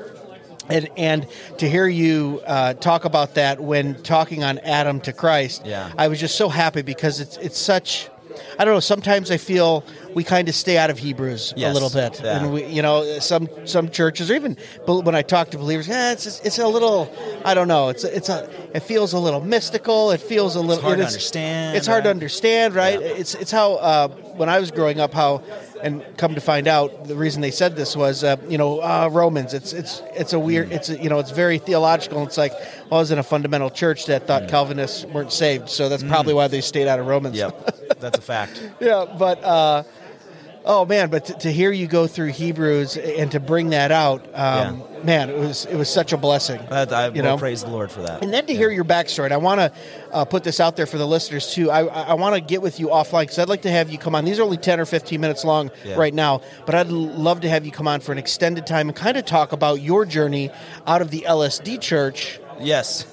And, and to hear you uh, talk about that when talking on Adam to Christ, Yeah. I was just so happy because it's it's such. I don't know. Sometimes I feel we kind of stay out of Hebrews a little bit, Yeah. and we, you know, some some churches or even when I talk to believers, yeah, it's just- it's a little. I don't know. It's it's a. It feels a little mystical. It feels a little. hard and to understand, It's hard to understand, right? Yeah. It's it's how uh, when I was growing up, how and come to find out, the reason they said this was, uh, you know, uh, Romans. It's it's it's a weird. It's a, you know, it's very theological. It's like well, I was in a fundamental church that thought Calvinists weren't saved, so that's probably why they stayed out of Romans. Yep. That's a fact. yeah, but uh, oh man, but to, to hear you go through Hebrews and to bring that out, um, man, it was it was such a blessing. That, I You know? praise the Lord for that. And then to hear your backstory, and I want to uh, put this out there for the listeners too. I, I want to get with you offline because I'd like to have you come on. These are only 10 or 15 minutes long Yeah. right now, but I'd love to have you come on for an extended time and kind of talk about your journey out of the LSD church. Yes.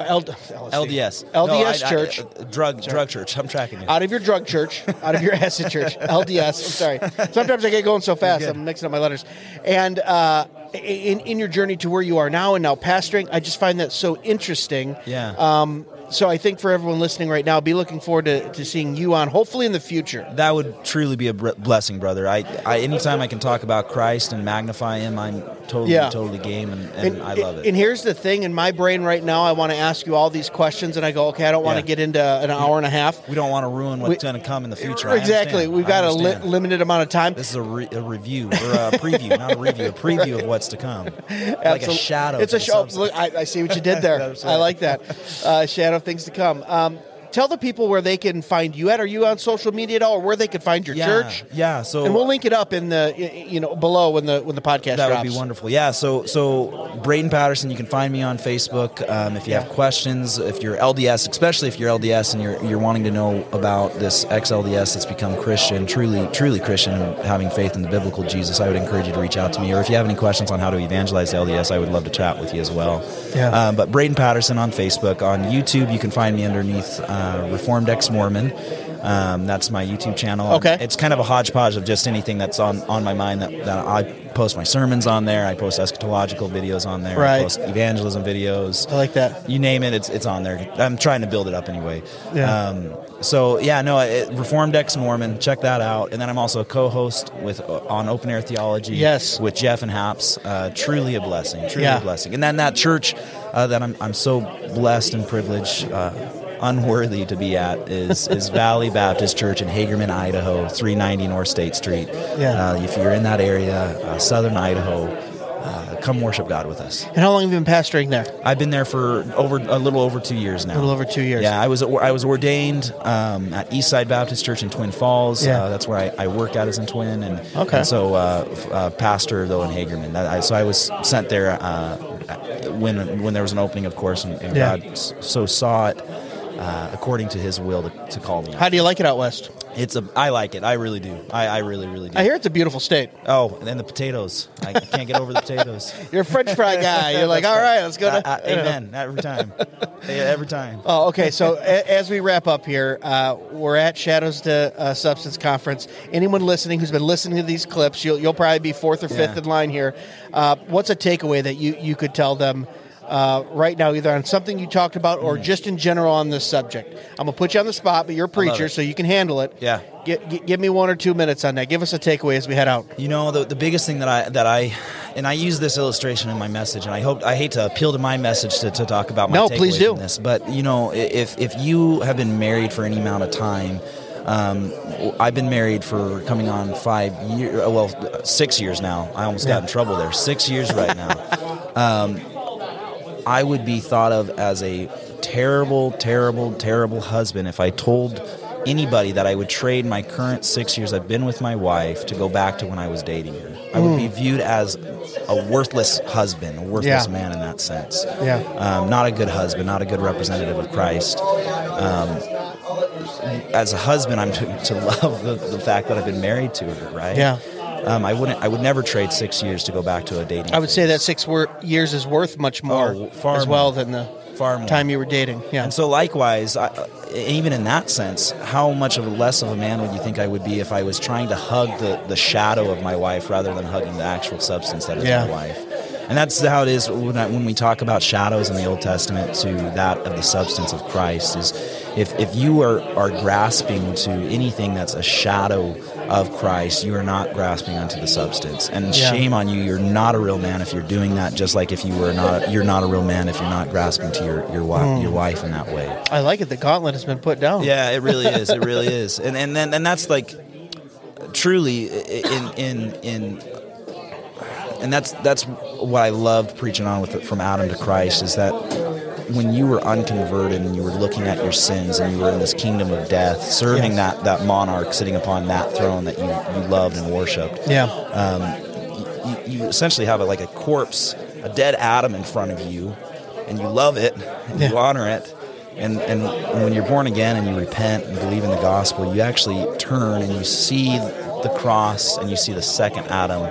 L- LDS. LDS No, I- I- church. uh, drug drug church. I'm tracking you. out of your drug church, out of your acid church, LDS. I'm sorry. Sometimes I get going so fast, I'm mixing up my letters. And uh, in in your journey to where you are now and now pastoring, I just find that so interesting. Yeah. Um, so I think for everyone listening right now, be looking forward to, to seeing you on, hopefully in the future. that would truly be a br- blessing, brother. I, I anytime I can talk about Christ and magnify Him, I'm totally Yeah. totally game, and, and, I love it. And here's the thing: in my brain right now, I want to ask you all these questions, and I go, okay, I don't want to Yeah. get into an hour and a half. we don't want to ruin what's going to come in the future. Exactly. We've got a li- limited amount of time. This is a, re- a review or a preview, not a review, a preview of what's to come. Like a shadow. It's a show. Look, I, I see what you did there. I like that. Uh, shadow of things to come. Um, tell the people where they can find you at. Are you on social media at all, or where they can find your Yeah, church? yeah, so- and we'll link it up in the you know below when the when the podcast That drops. would be wonderful. Yeah. So, so Braden Patterson, you can find me on Facebook. Um, if you have questions, if you're LDS, especially if you're LDS and you're you're wanting to know about this ex LDS that's become Christian, truly, truly Christian, and having faith in the biblical Jesus, I would encourage you to reach out to me. Or if you have any questions on how to evangelize the LDS, I would love to chat with you as well. Yeah. Um, but Braden Patterson on Facebook, on YouTube, you can find me underneath uh, Reformed Ex Mormon. Um, that's my YouTube channel. Okay. It's kind of a hodgepodge of just anything that's on, on my mind that, that I post my sermons on there. I post eschatological videos on there. Right. I post evangelism videos. I like that. You name it, it's it's on there. I'm trying to build it up anyway. Yeah. Um, so yeah, no, it, Reformed Ex Mormon. Check that out. And then I'm also a co-host with uh, on Open Air Theology. Yes. With Jeff and Haps. Uh, truly a blessing. Truly Yeah. a blessing. And then that church uh, that I'm I'm so blessed and privileged. Uh, Unworthy to be at is is Valley Baptist Church in Hagerman, Idaho, 390 North State Street. Yeah. Uh, if you're in that area, uh, Southern Idaho, uh, come worship God with us. And how long have you been pastoring there? I've been there for over a little over two years now. A little over two years. Yeah, I was I was ordained um, at Eastside Baptist Church in Twin Falls. Yeah. Uh, that's where I, I work at is in Twin, and, Okay. and so uh, uh, pastor though in Hagerman. That, I, so I was sent there uh, when when there was an opening, of course, and, and Yeah. God s- so saw it. Uh, according to His will, to, to call me. How do you like it out west? It's a. I like it. I really do. I, I really, really do. I hear it's a beautiful state. Oh, and then the potatoes. I can't get over the potatoes. You're a French fry guy. You're like, all right, let's go to. Uh, uh, amen. Every time. Yeah, every time. Oh, okay. So a- as we wrap up here, uh, we're at Shadows to uh, Substance Conference. Anyone listening who's been listening to these clips, you'll, you'll probably be fourth or fifth Yeah. in line here. Uh, what's a takeaway that you, you could tell them uh, right now, either on something you talked about or just in general on this subject? I'm going to put you on the spot, but you're a preacher, so you can handle it. Yeah. Gi- gi- give me one or two minutes on that. Give us a takeaway as we head out. You know, the, the biggest thing that I that I and I use this illustration in my message, and I hope I hate to appeal to my message to, to talk about my No, please do. this, but you know, if if you have been married for any amount of time. Um, I've been married for coming on five years, well, six years now. I almost got in trouble there. Six years right now. um, I would be thought of as a terrible, terrible, terrible husband if I told anybody that I would trade my current six years I've been with my wife to go back to when I was dating her. I would be viewed as a worthless husband, a worthless Yeah. man in that sense. Yeah. Um, not a good husband, not a good representative of Christ. Um, as a husband, I'm to, to love the, the fact that I've been married to her, right? Yeah. Um, I wouldn't. I would never trade six years to go back to a dating. I would say that six wor- years is worth much more Oh, far as well more. than the Far more. time you were dating. Yeah. And so, likewise, I, even in that sense, how much of less of a man would you think I would be if I was trying to hug the, the shadow of my wife rather than hugging the actual substance that is Yeah. my wife? And that's how it is when, I, when we talk about shadows in the Old Testament to that of the substance of Christ. Is if, if you are, are grasping to anything that's a shadow of Christ, you are not grasping onto the substance. And Yeah. shame on you, you're not a real man if you're doing that. Just like if you were not, you're not a real man if you're not grasping to your your, wi- Hmm. your wife in that way. I like it. The gauntlet has been put down. Yeah, it really is. It really is. And and then and that's like truly in in in and that's that's what I loved preaching on with it from Adam to Christ is that when you were unconverted and you were looking at your sins and you were in this kingdom of death, serving Yes. that that monarch sitting upon that throne that you you loved and worshipped Yeah. Um, you, you essentially have a, like a corpse, a dead Adam in front of you, and you love it, and you honor it. And, and when you're born again and you repent and believe in the gospel, you actually turn and you see the cross and you see the second Adam,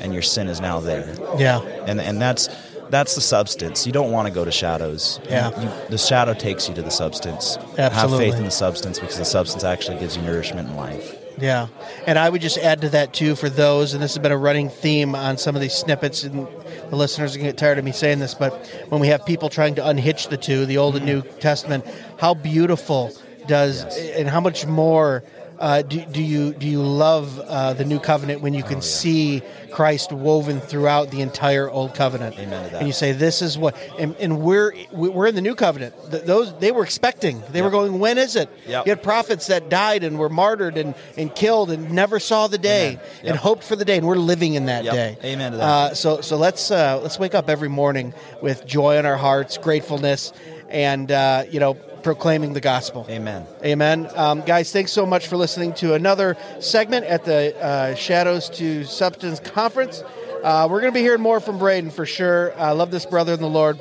and your sin is now there. Yeah. And, and that's that's the substance. You don't want to go to shadows. Yeah. You, the shadow takes you to the substance. Absolutely. Have faith in the substance because the substance actually gives you nourishment in life. Yeah, and I would just add to that too for those, and this has been a running theme on some of these snippets, and the listeners are going to get tired of me saying this, but when we have people trying to unhitch the two, the Old and mm. New Testament, how beautiful does Yes. and how much more uh, do, do you do you love uh, the New Covenant when you Oh, can see Christ woven throughout the entire Old Covenant? Amen to that. And you say this is what, and, and we're we're in the New Covenant. Th- Those they were expecting. They were going, when is it? Yep. You had prophets that died and were martyred and, and killed and never saw the day Amen. and hoped for the day, and we're living in that Yep. day. Amen to that. Uh, so so let's uh, let's wake up every morning with joy in our hearts, gratefulness, and uh, you know proclaiming the gospel. Amen. Amen. Um, guys, thanks so much for listening to another segment at the uh, Shadows to Substance Conference. Uh, we're going to be hearing more from Braden for sure. I love this brother in the Lord.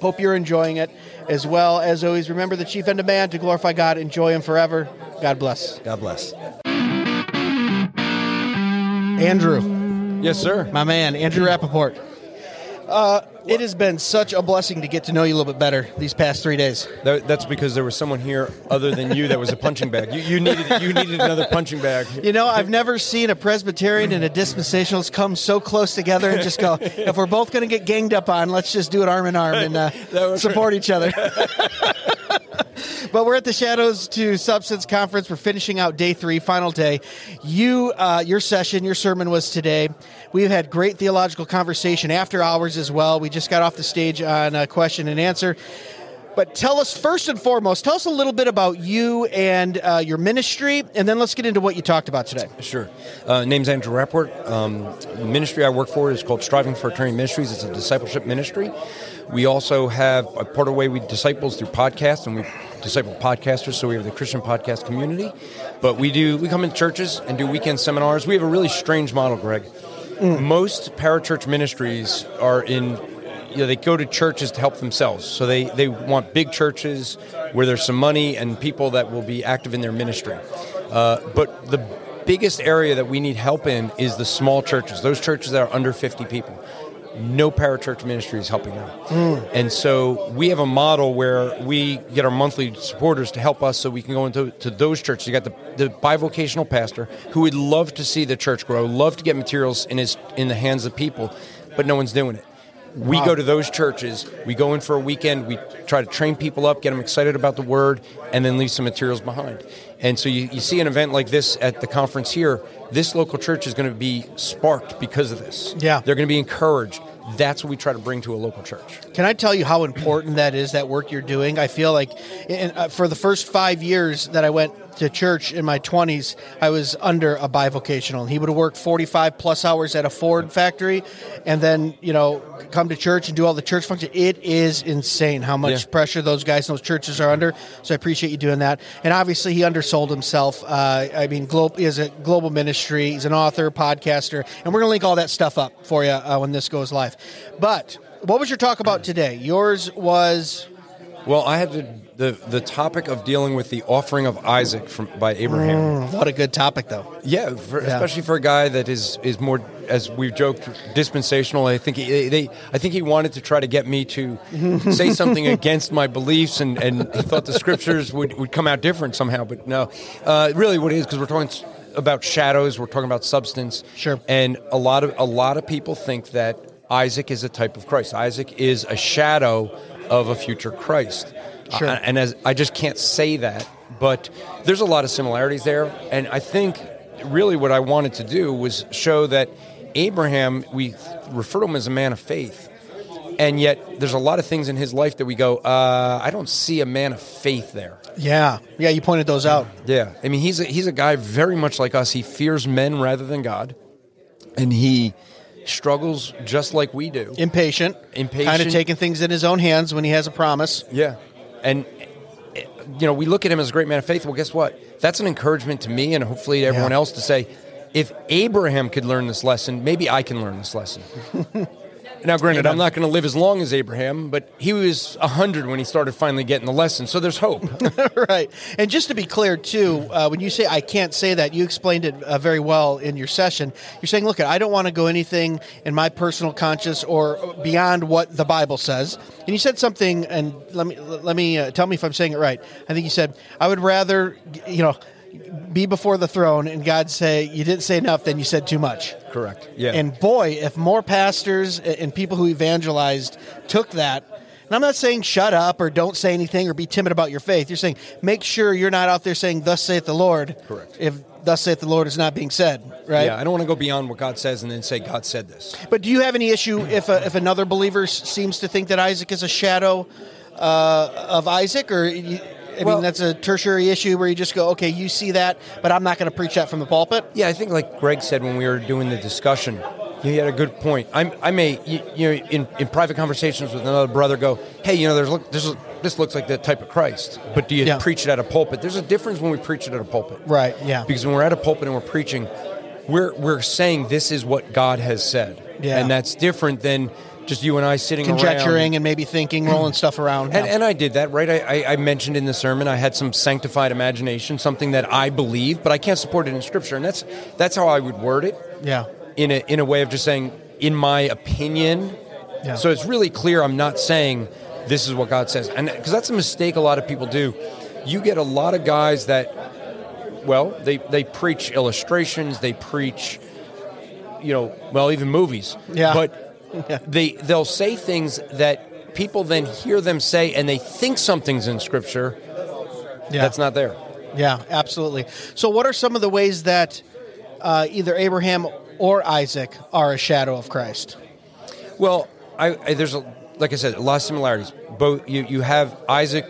Hope you're enjoying it as well. As always, remember the chief end of man to glorify God, enjoy Him forever. God bless. God bless. Andrew, Yes, sir. my man, Andrew Rappaport. Uh, it has been such a blessing to get to know you a little bit better these past three days. That, that's because there was someone here other than you that was a punching bag. You, you needed you needed another punching bag. You know, I've never seen a Presbyterian and a dispensationalist come so close together and just go, if we're both going to get ganged up on, let's just do it arm in arm and uh, support each other. but we're at the Shadows to Substance Conference. We're finishing out day three, final day. You, uh, your session, your sermon was today. We've had great theological conversation after hours as well. We just got off the stage on a question and answer. But tell us first and foremost, tell us a little bit about you and uh, your ministry, and then let's get into what you talked about today. Sure. Uh, name's Andrew Rapport. Um, ministry I work for is called Striving for Eternity Ministries. It's a discipleship ministry. We also have a part of the way we disciples through podcasts, and we disciple podcasters. So we have the Christian podcast community. But we do we come in churches and do weekend seminars. We have a really strange model, Greg. Most parachurch ministries are in you know, they go to churches to help themselves. So they, they want big churches where there's some money and people that will be active in their ministry. Uh, but the biggest area that we need help in is the small churches, those churches that are under 50 people. No parachurch ministry is helping them. And so we have a model where we get our monthly supporters to help us so we can go into to those churches. You got the, the bivocational pastor who would love to see the church grow, love to get materials in his in the hands of people, but no one's doing it. We go to those churches. We go in for a weekend. We try to train people up, get them excited about the word, and then leave some materials behind. And so you, you see an event like this at the conference here. This local church is going to be sparked because of this. Yeah. they're going to be encouraged. That's what we try to bring to a local church. Can I tell you how important that is, that work you're doing? I feel like in, uh, for the first five years that I went to church in my 20s, I was under a bivocational. He would have worked 45 plus hours at a Ford factory and then, you know, come to church and do all the church functions. It is insane how much Yeah. pressure those guys in those churches are under. So I appreciate you doing that. And obviously, he undersold himself. Uh, I mean, glo- he has a global ministry. He's an author, podcaster, and we're going to link all that stuff up for you uh, when this goes live. But what was your talk about today? Yours was Well, I had the, the, the topic of dealing with the offering of Isaac from, by Abraham. what a good topic, though. Yeah, for, Yeah. especially for a guy that is is more, as we've joked, dispensational. I think he they, I think he wanted to try to get me to say something against my beliefs, and, and he thought the scriptures would, would come out different somehow. But no, uh, really, what it is because we're talking about shadows, we're talking about substance. Sure. And a lot of a lot of people think that Isaac is a type of Christ. Isaac is a shadow of a future Christ. Sure. Uh, and as I just can't say that, but there's a lot of similarities there. And I think really what I wanted to do was show that Abraham, we refer to him as a man of faith. And yet, there's a lot of things in his life that we go, uh, I don't see a man of faith there. Yeah, yeah. You pointed those out. Yeah, I mean, he's a, he's a guy very much like us. He fears men rather than God, and he struggles just like we do. Impatient, Impatient. kind of taking things in his own hands when he has a promise. Yeah, and eh, you know, we look at him as a great man of faith. Well, guess what? That's an encouragement to me, and hopefully to everyone Yeah. else to say, if Abraham could learn this lesson, maybe I can learn this lesson. now, granted, I'm not going to live as long as Abraham, but he was hundred when he started finally getting the lesson. So there's hope. right. And just to be clear, too, uh, when you say I can't say that, you explained it uh, very well in your session. You're saying, look, I don't want to go anything in my personal conscience or beyond what the Bible says. And you said something, and let me let me uh, tell me if I'm saying it right. I think you said I would rather, you know, be before the throne, and God say you didn't say enough, then you said too much. Correct. Yeah. And boy, if more pastors and people who evangelized took that, and I'm not saying shut up or don't say anything or be timid about your faith. You're saying make sure you're not out there saying "Thus saith the Lord." Correct. If "Thus saith the Lord" is not being said, right? yeah, I don't want to go beyond what God says and then say God said this. But do you have any issue if a, if another believer seems to think that Isaac is a shadow uh, of Isaac, or you, I Well- mean that's a tertiary issue where you just go, okay, you see that, but I'm not going to preach that from the pulpit. Yeah, I think like Greg said when we were doing the discussion, he had a good point. I'm, I may, you, you know, in, in private conversations with another brother, go, hey, you know, there's look, there's this looks like the type of Christ. But do you Yeah. preach it at a pulpit? There's a difference when we preach it at a pulpit. Right, yeah. Because when we're at a pulpit and we're preaching, we're we're saying this is what God has said. Yeah. And that's different than just you and I sitting around. Conjecturing around. and maybe thinking, rolling stuff around. And, Yeah. and I did that, right? I, I, I mentioned in the sermon I had some sanctified imagination, something that I believe, but I can't support it in Scripture, and that's that's how I would word it. yeah. in a in a way of just saying, in my opinion. Yeah. So it's really clear. I'm not saying this is what God says, and because that's a mistake a lot of people do. You get a lot of guys that, well, they they preach illustrations, they preach, you know, well, even movies. Yeah. But. They they'll say things that people then hear them say, and they think something's in Scripture Yeah. that's not there. Yeah, absolutely. So, what are some of the ways that uh, either Abraham or Isaac are a shadow of Christ? Well, I, I, there's a, like I said, a lot of similarities. Both you, you have Isaac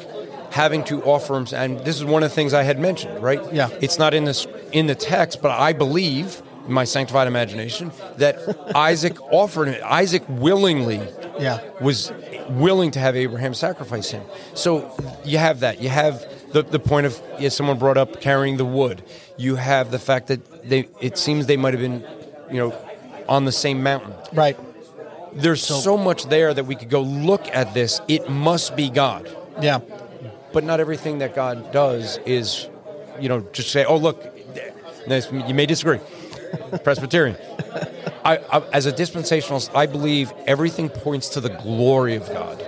having to offer him, and this is one of the things I had mentioned, right? Yeah. It's not in this in the text, but I believe my sanctified imagination that Isaac offered it. Isaac willingly Yeah. was willing to have Abraham sacrifice him. So you have that. You have the, the point of yeah, someone brought up carrying the wood. You have the fact that they it seems they might have been, you know, on the same mountain Right. there's so, much there that we could go look at this. It must be God. Yeah. But not everything that God does is, you know, just say, oh, look, you may disagree. Presbyterian. I, I, as a dispensationalist, I believe everything points to the glory of God.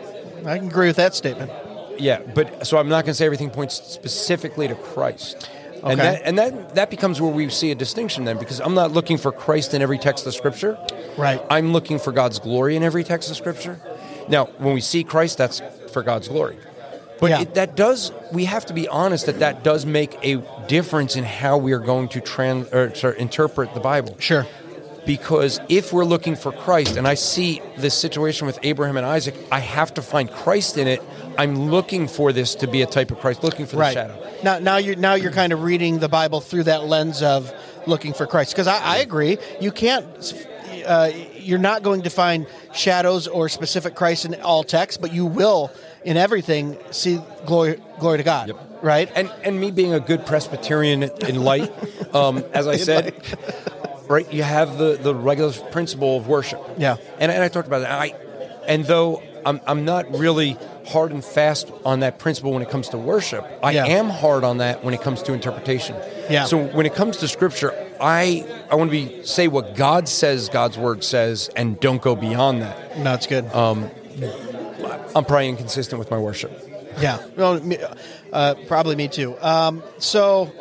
I can agree with that statement. Yeah, but so I'm not going to say everything points specifically to Christ. Okay. And that and that that becomes where we see a distinction then because I'm not looking for Christ in every text of scripture. Right. I'm looking for God's glory in every text of scripture. Now, when we see Christ that's for God's glory. But Yeah. it, that does we have to be honest that that does make a difference in how we are going to trans or sorry, interpret the Bible Sure. because if we're looking for Christ and I see this situation with Abraham and Isaac, I have to find Christ in it. I'm looking for this to be a type of Christ, looking for the Right. shadow. Now, now you're now you're kind of reading the Bible through that lens of looking for Christ. Because I, I agree, you can't. Uh, you're not going to find shadows or specific Christ in all texts, but you will in everything see glory glory to God. Right. And and me being a good Presbyterian in light, um, as I said, right? You have the the regulative principle of worship. Yeah. And, and I talked about that. I and though I'm I'm not really hard and fast on that principle when it comes to worship, I Yeah. am hard on that when it comes to interpretation. Yeah. So when it comes to scripture, I I want to be say what God says God's word says and don't go beyond that. no, it's good. I'm probably inconsistent with my worship. Yeah, no, uh, probably me too. Um, so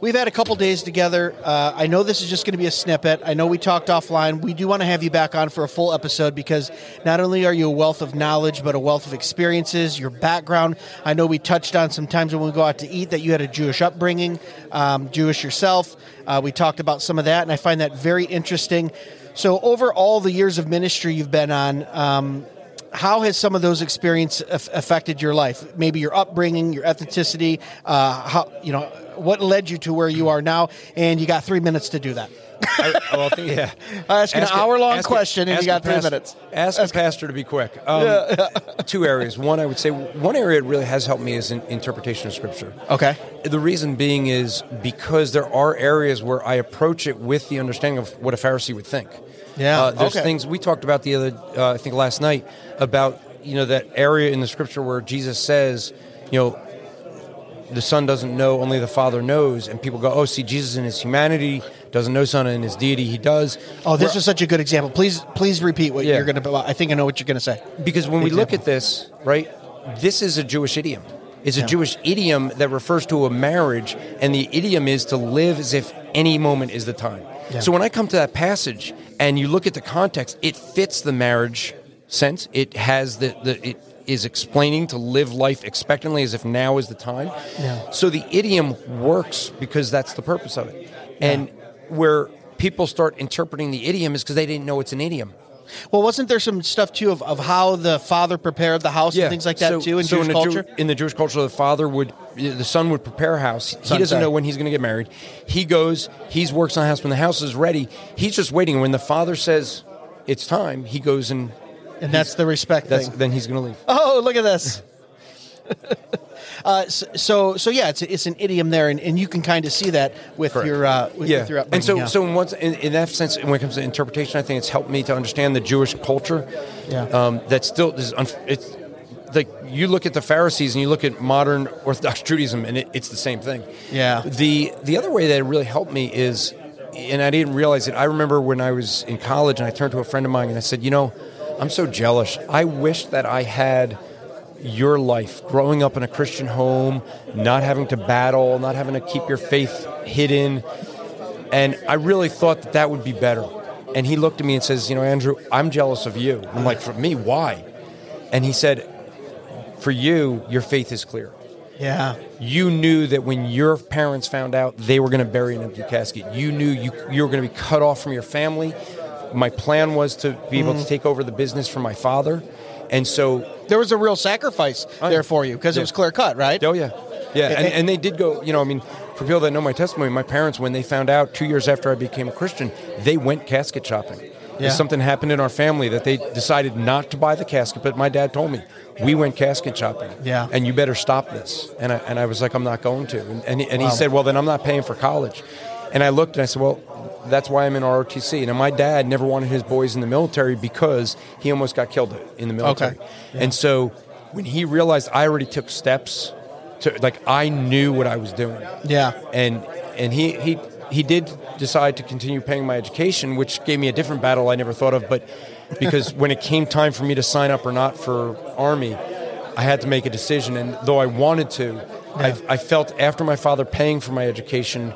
we've had a couple days together. Uh, I know this is just going to be a snippet. I know we talked offline. We do want to have you back on for a full episode because not only are you a wealth of knowledge, but a wealth of experiences, your background. I know we touched on sometimes when we go out to eat that you had a Jewish upbringing, um, Jewish yourself. Uh, we talked about some of that, and I find that very interesting. So, over all the years of ministry you've been on, um, how has some of those experiences aff- affected your life? Maybe your upbringing, your ethnicity. Uh, how you know what led you to where you are now? And you got three minutes to do that. I, well, think, yeah. I ask you an hour-long ask a- question, and you got three pastor- minutes. Ask a pastor to be quick. Um, two areas. One, I would say, one area that really has helped me is in interpretation of Scripture. Okay. The reason being is because there are areas where I approach it with the understanding of what a Pharisee would think. Yeah, Uh, there's okay. things we talked about the other, uh, I think last night, about you know that area in the Scripture where Jesus says, you know, the Son doesn't know, only the Father knows, and people go, oh, see, Jesus in his humanity doesn't know Son in his deity, he does. Oh, this Where- was such a good example. Please, please repeat what Yeah. you're going to. I think I know what you're going to say. Because when we look at this, right, this is a Jewish idiom. It's a Yeah. Jewish idiom that refers to a marriage, and the idiom is to live as if any moment is the time. Yeah. So when I come to that passage and you look at the context, it fits the marriage sense. It has the, the it is explaining to live life expectantly as if now is the time. Yeah. So the idiom works because that's the purpose of it. And where people start interpreting the idiom is because they didn't know it's an idiom. Well, wasn't there some stuff too of, of how the father prepared the house and things like that So- too in so Jewish Jew- culture? in the Jewish culture, the father would, the son would prepare a house. He doesn't know when he's going to get married. He goes, he works on the house. When the house is ready, he's just waiting. When the father says it's time, he goes and and that's the respect that's, thing. then he's going to leave. Oh, look at this. Uh, so, so yeah, it's it's an idiom there, and, and you can kind of see that with Correct. your uh, with, yeah. with your and so, yeah. so in, in, in that sense, when it comes to interpretation, I think it's helped me to understand the Jewish culture. Yeah. Um, that still is. It's like you look at the Pharisees and you look at modern Orthodox Judaism, and it, it's the same thing. Yeah. The the other way that it really helped me is, and I didn't realize it. I remember when I was in college, and I turned to a friend of mine and I said, you know, I'm so jealous. I wish that I had your life growing up in a Christian home, not having to battle, not having to keep your faith hidden. And I really thought that that would be better. And he looked at me and says, You know, Andrew, I'm jealous of you. I'm like, For me, why? And he said, For you, your faith is clear. yeah, You knew that when your parents found out they were going to bury an empty casket, you knew you, you were going to be cut off from your family. My plan was to be able mm-hmm. to take over the business from my father. And so there was a real sacrifice Oh, there for you because it was clear cut, right? Oh yeah, yeah, and, And- and they did go. You know, I mean, for people that know my testimony, my parents, when they found out two years after I became a Christian, they went casket shopping. Yeah. Something happened in our family that they decided not to buy the casket, but my dad told me we went casket shopping. Yeah. and you better stop this. And I, and I was like, I'm not going to. And and, he, and Wow. he said, Well, then I'm not paying for college. And I looked and I said, Well. That's why I'm in ROTC. And my dad never wanted his boys in the military because he almost got killed in the military. Okay. And so when he realized I already took steps to like I knew what I was doing. Yeah. And and he he he did decide to continue paying my education, which gave me a different battle I never thought of, but because when it came time for me to sign up or not for army, I had to make a decision and though I wanted to, I, I felt after my father paying for my education,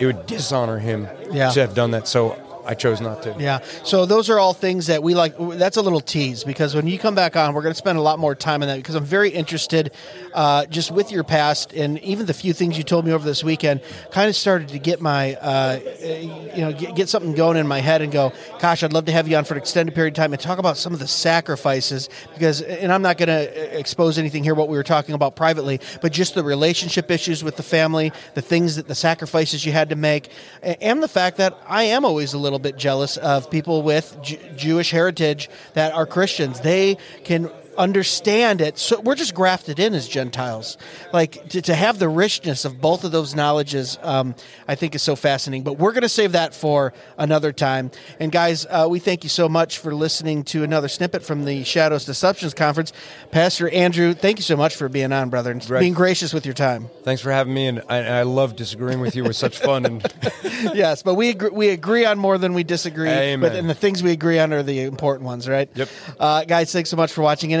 it would dishonor him Yeah. to have done that. So I chose not to. Yeah. So those are all things that we like. That's a little tease because when you come back on, we're going to spend a lot more time on that because I'm very interested uh, just with your past and even the few things you told me over this weekend kind of started to get my, uh, you know, get, get something going in my head and go, gosh, I'd love to have you on for an extended period of time and talk about some of the sacrifices because, and I'm not going to expose anything here, what we were talking about privately, but just the relationship issues with the family, the things that the sacrifices you had to make, and the fact that I am always a little bit jealous of people with J- Jewish heritage that are Christians. They can understand it. So we're just grafted in as Gentiles. Like to, to have the richness of both of those knowledges, um, I think is so fascinating. But we're going to save that for another time. And guys, uh, we thank you so much for listening to another snippet from the Shadows to Substance Conference. Pastor Andrew, thank you so much for being on, brother, and Right. being gracious with your time. Thanks for having me, and I, I love disagreeing with you. It was such fun, and yes, but we agree, we agree on more than we disagree. Amen. But and the things we agree on are the important ones, right? Yep. Uh, guys, thanks so much for watching. And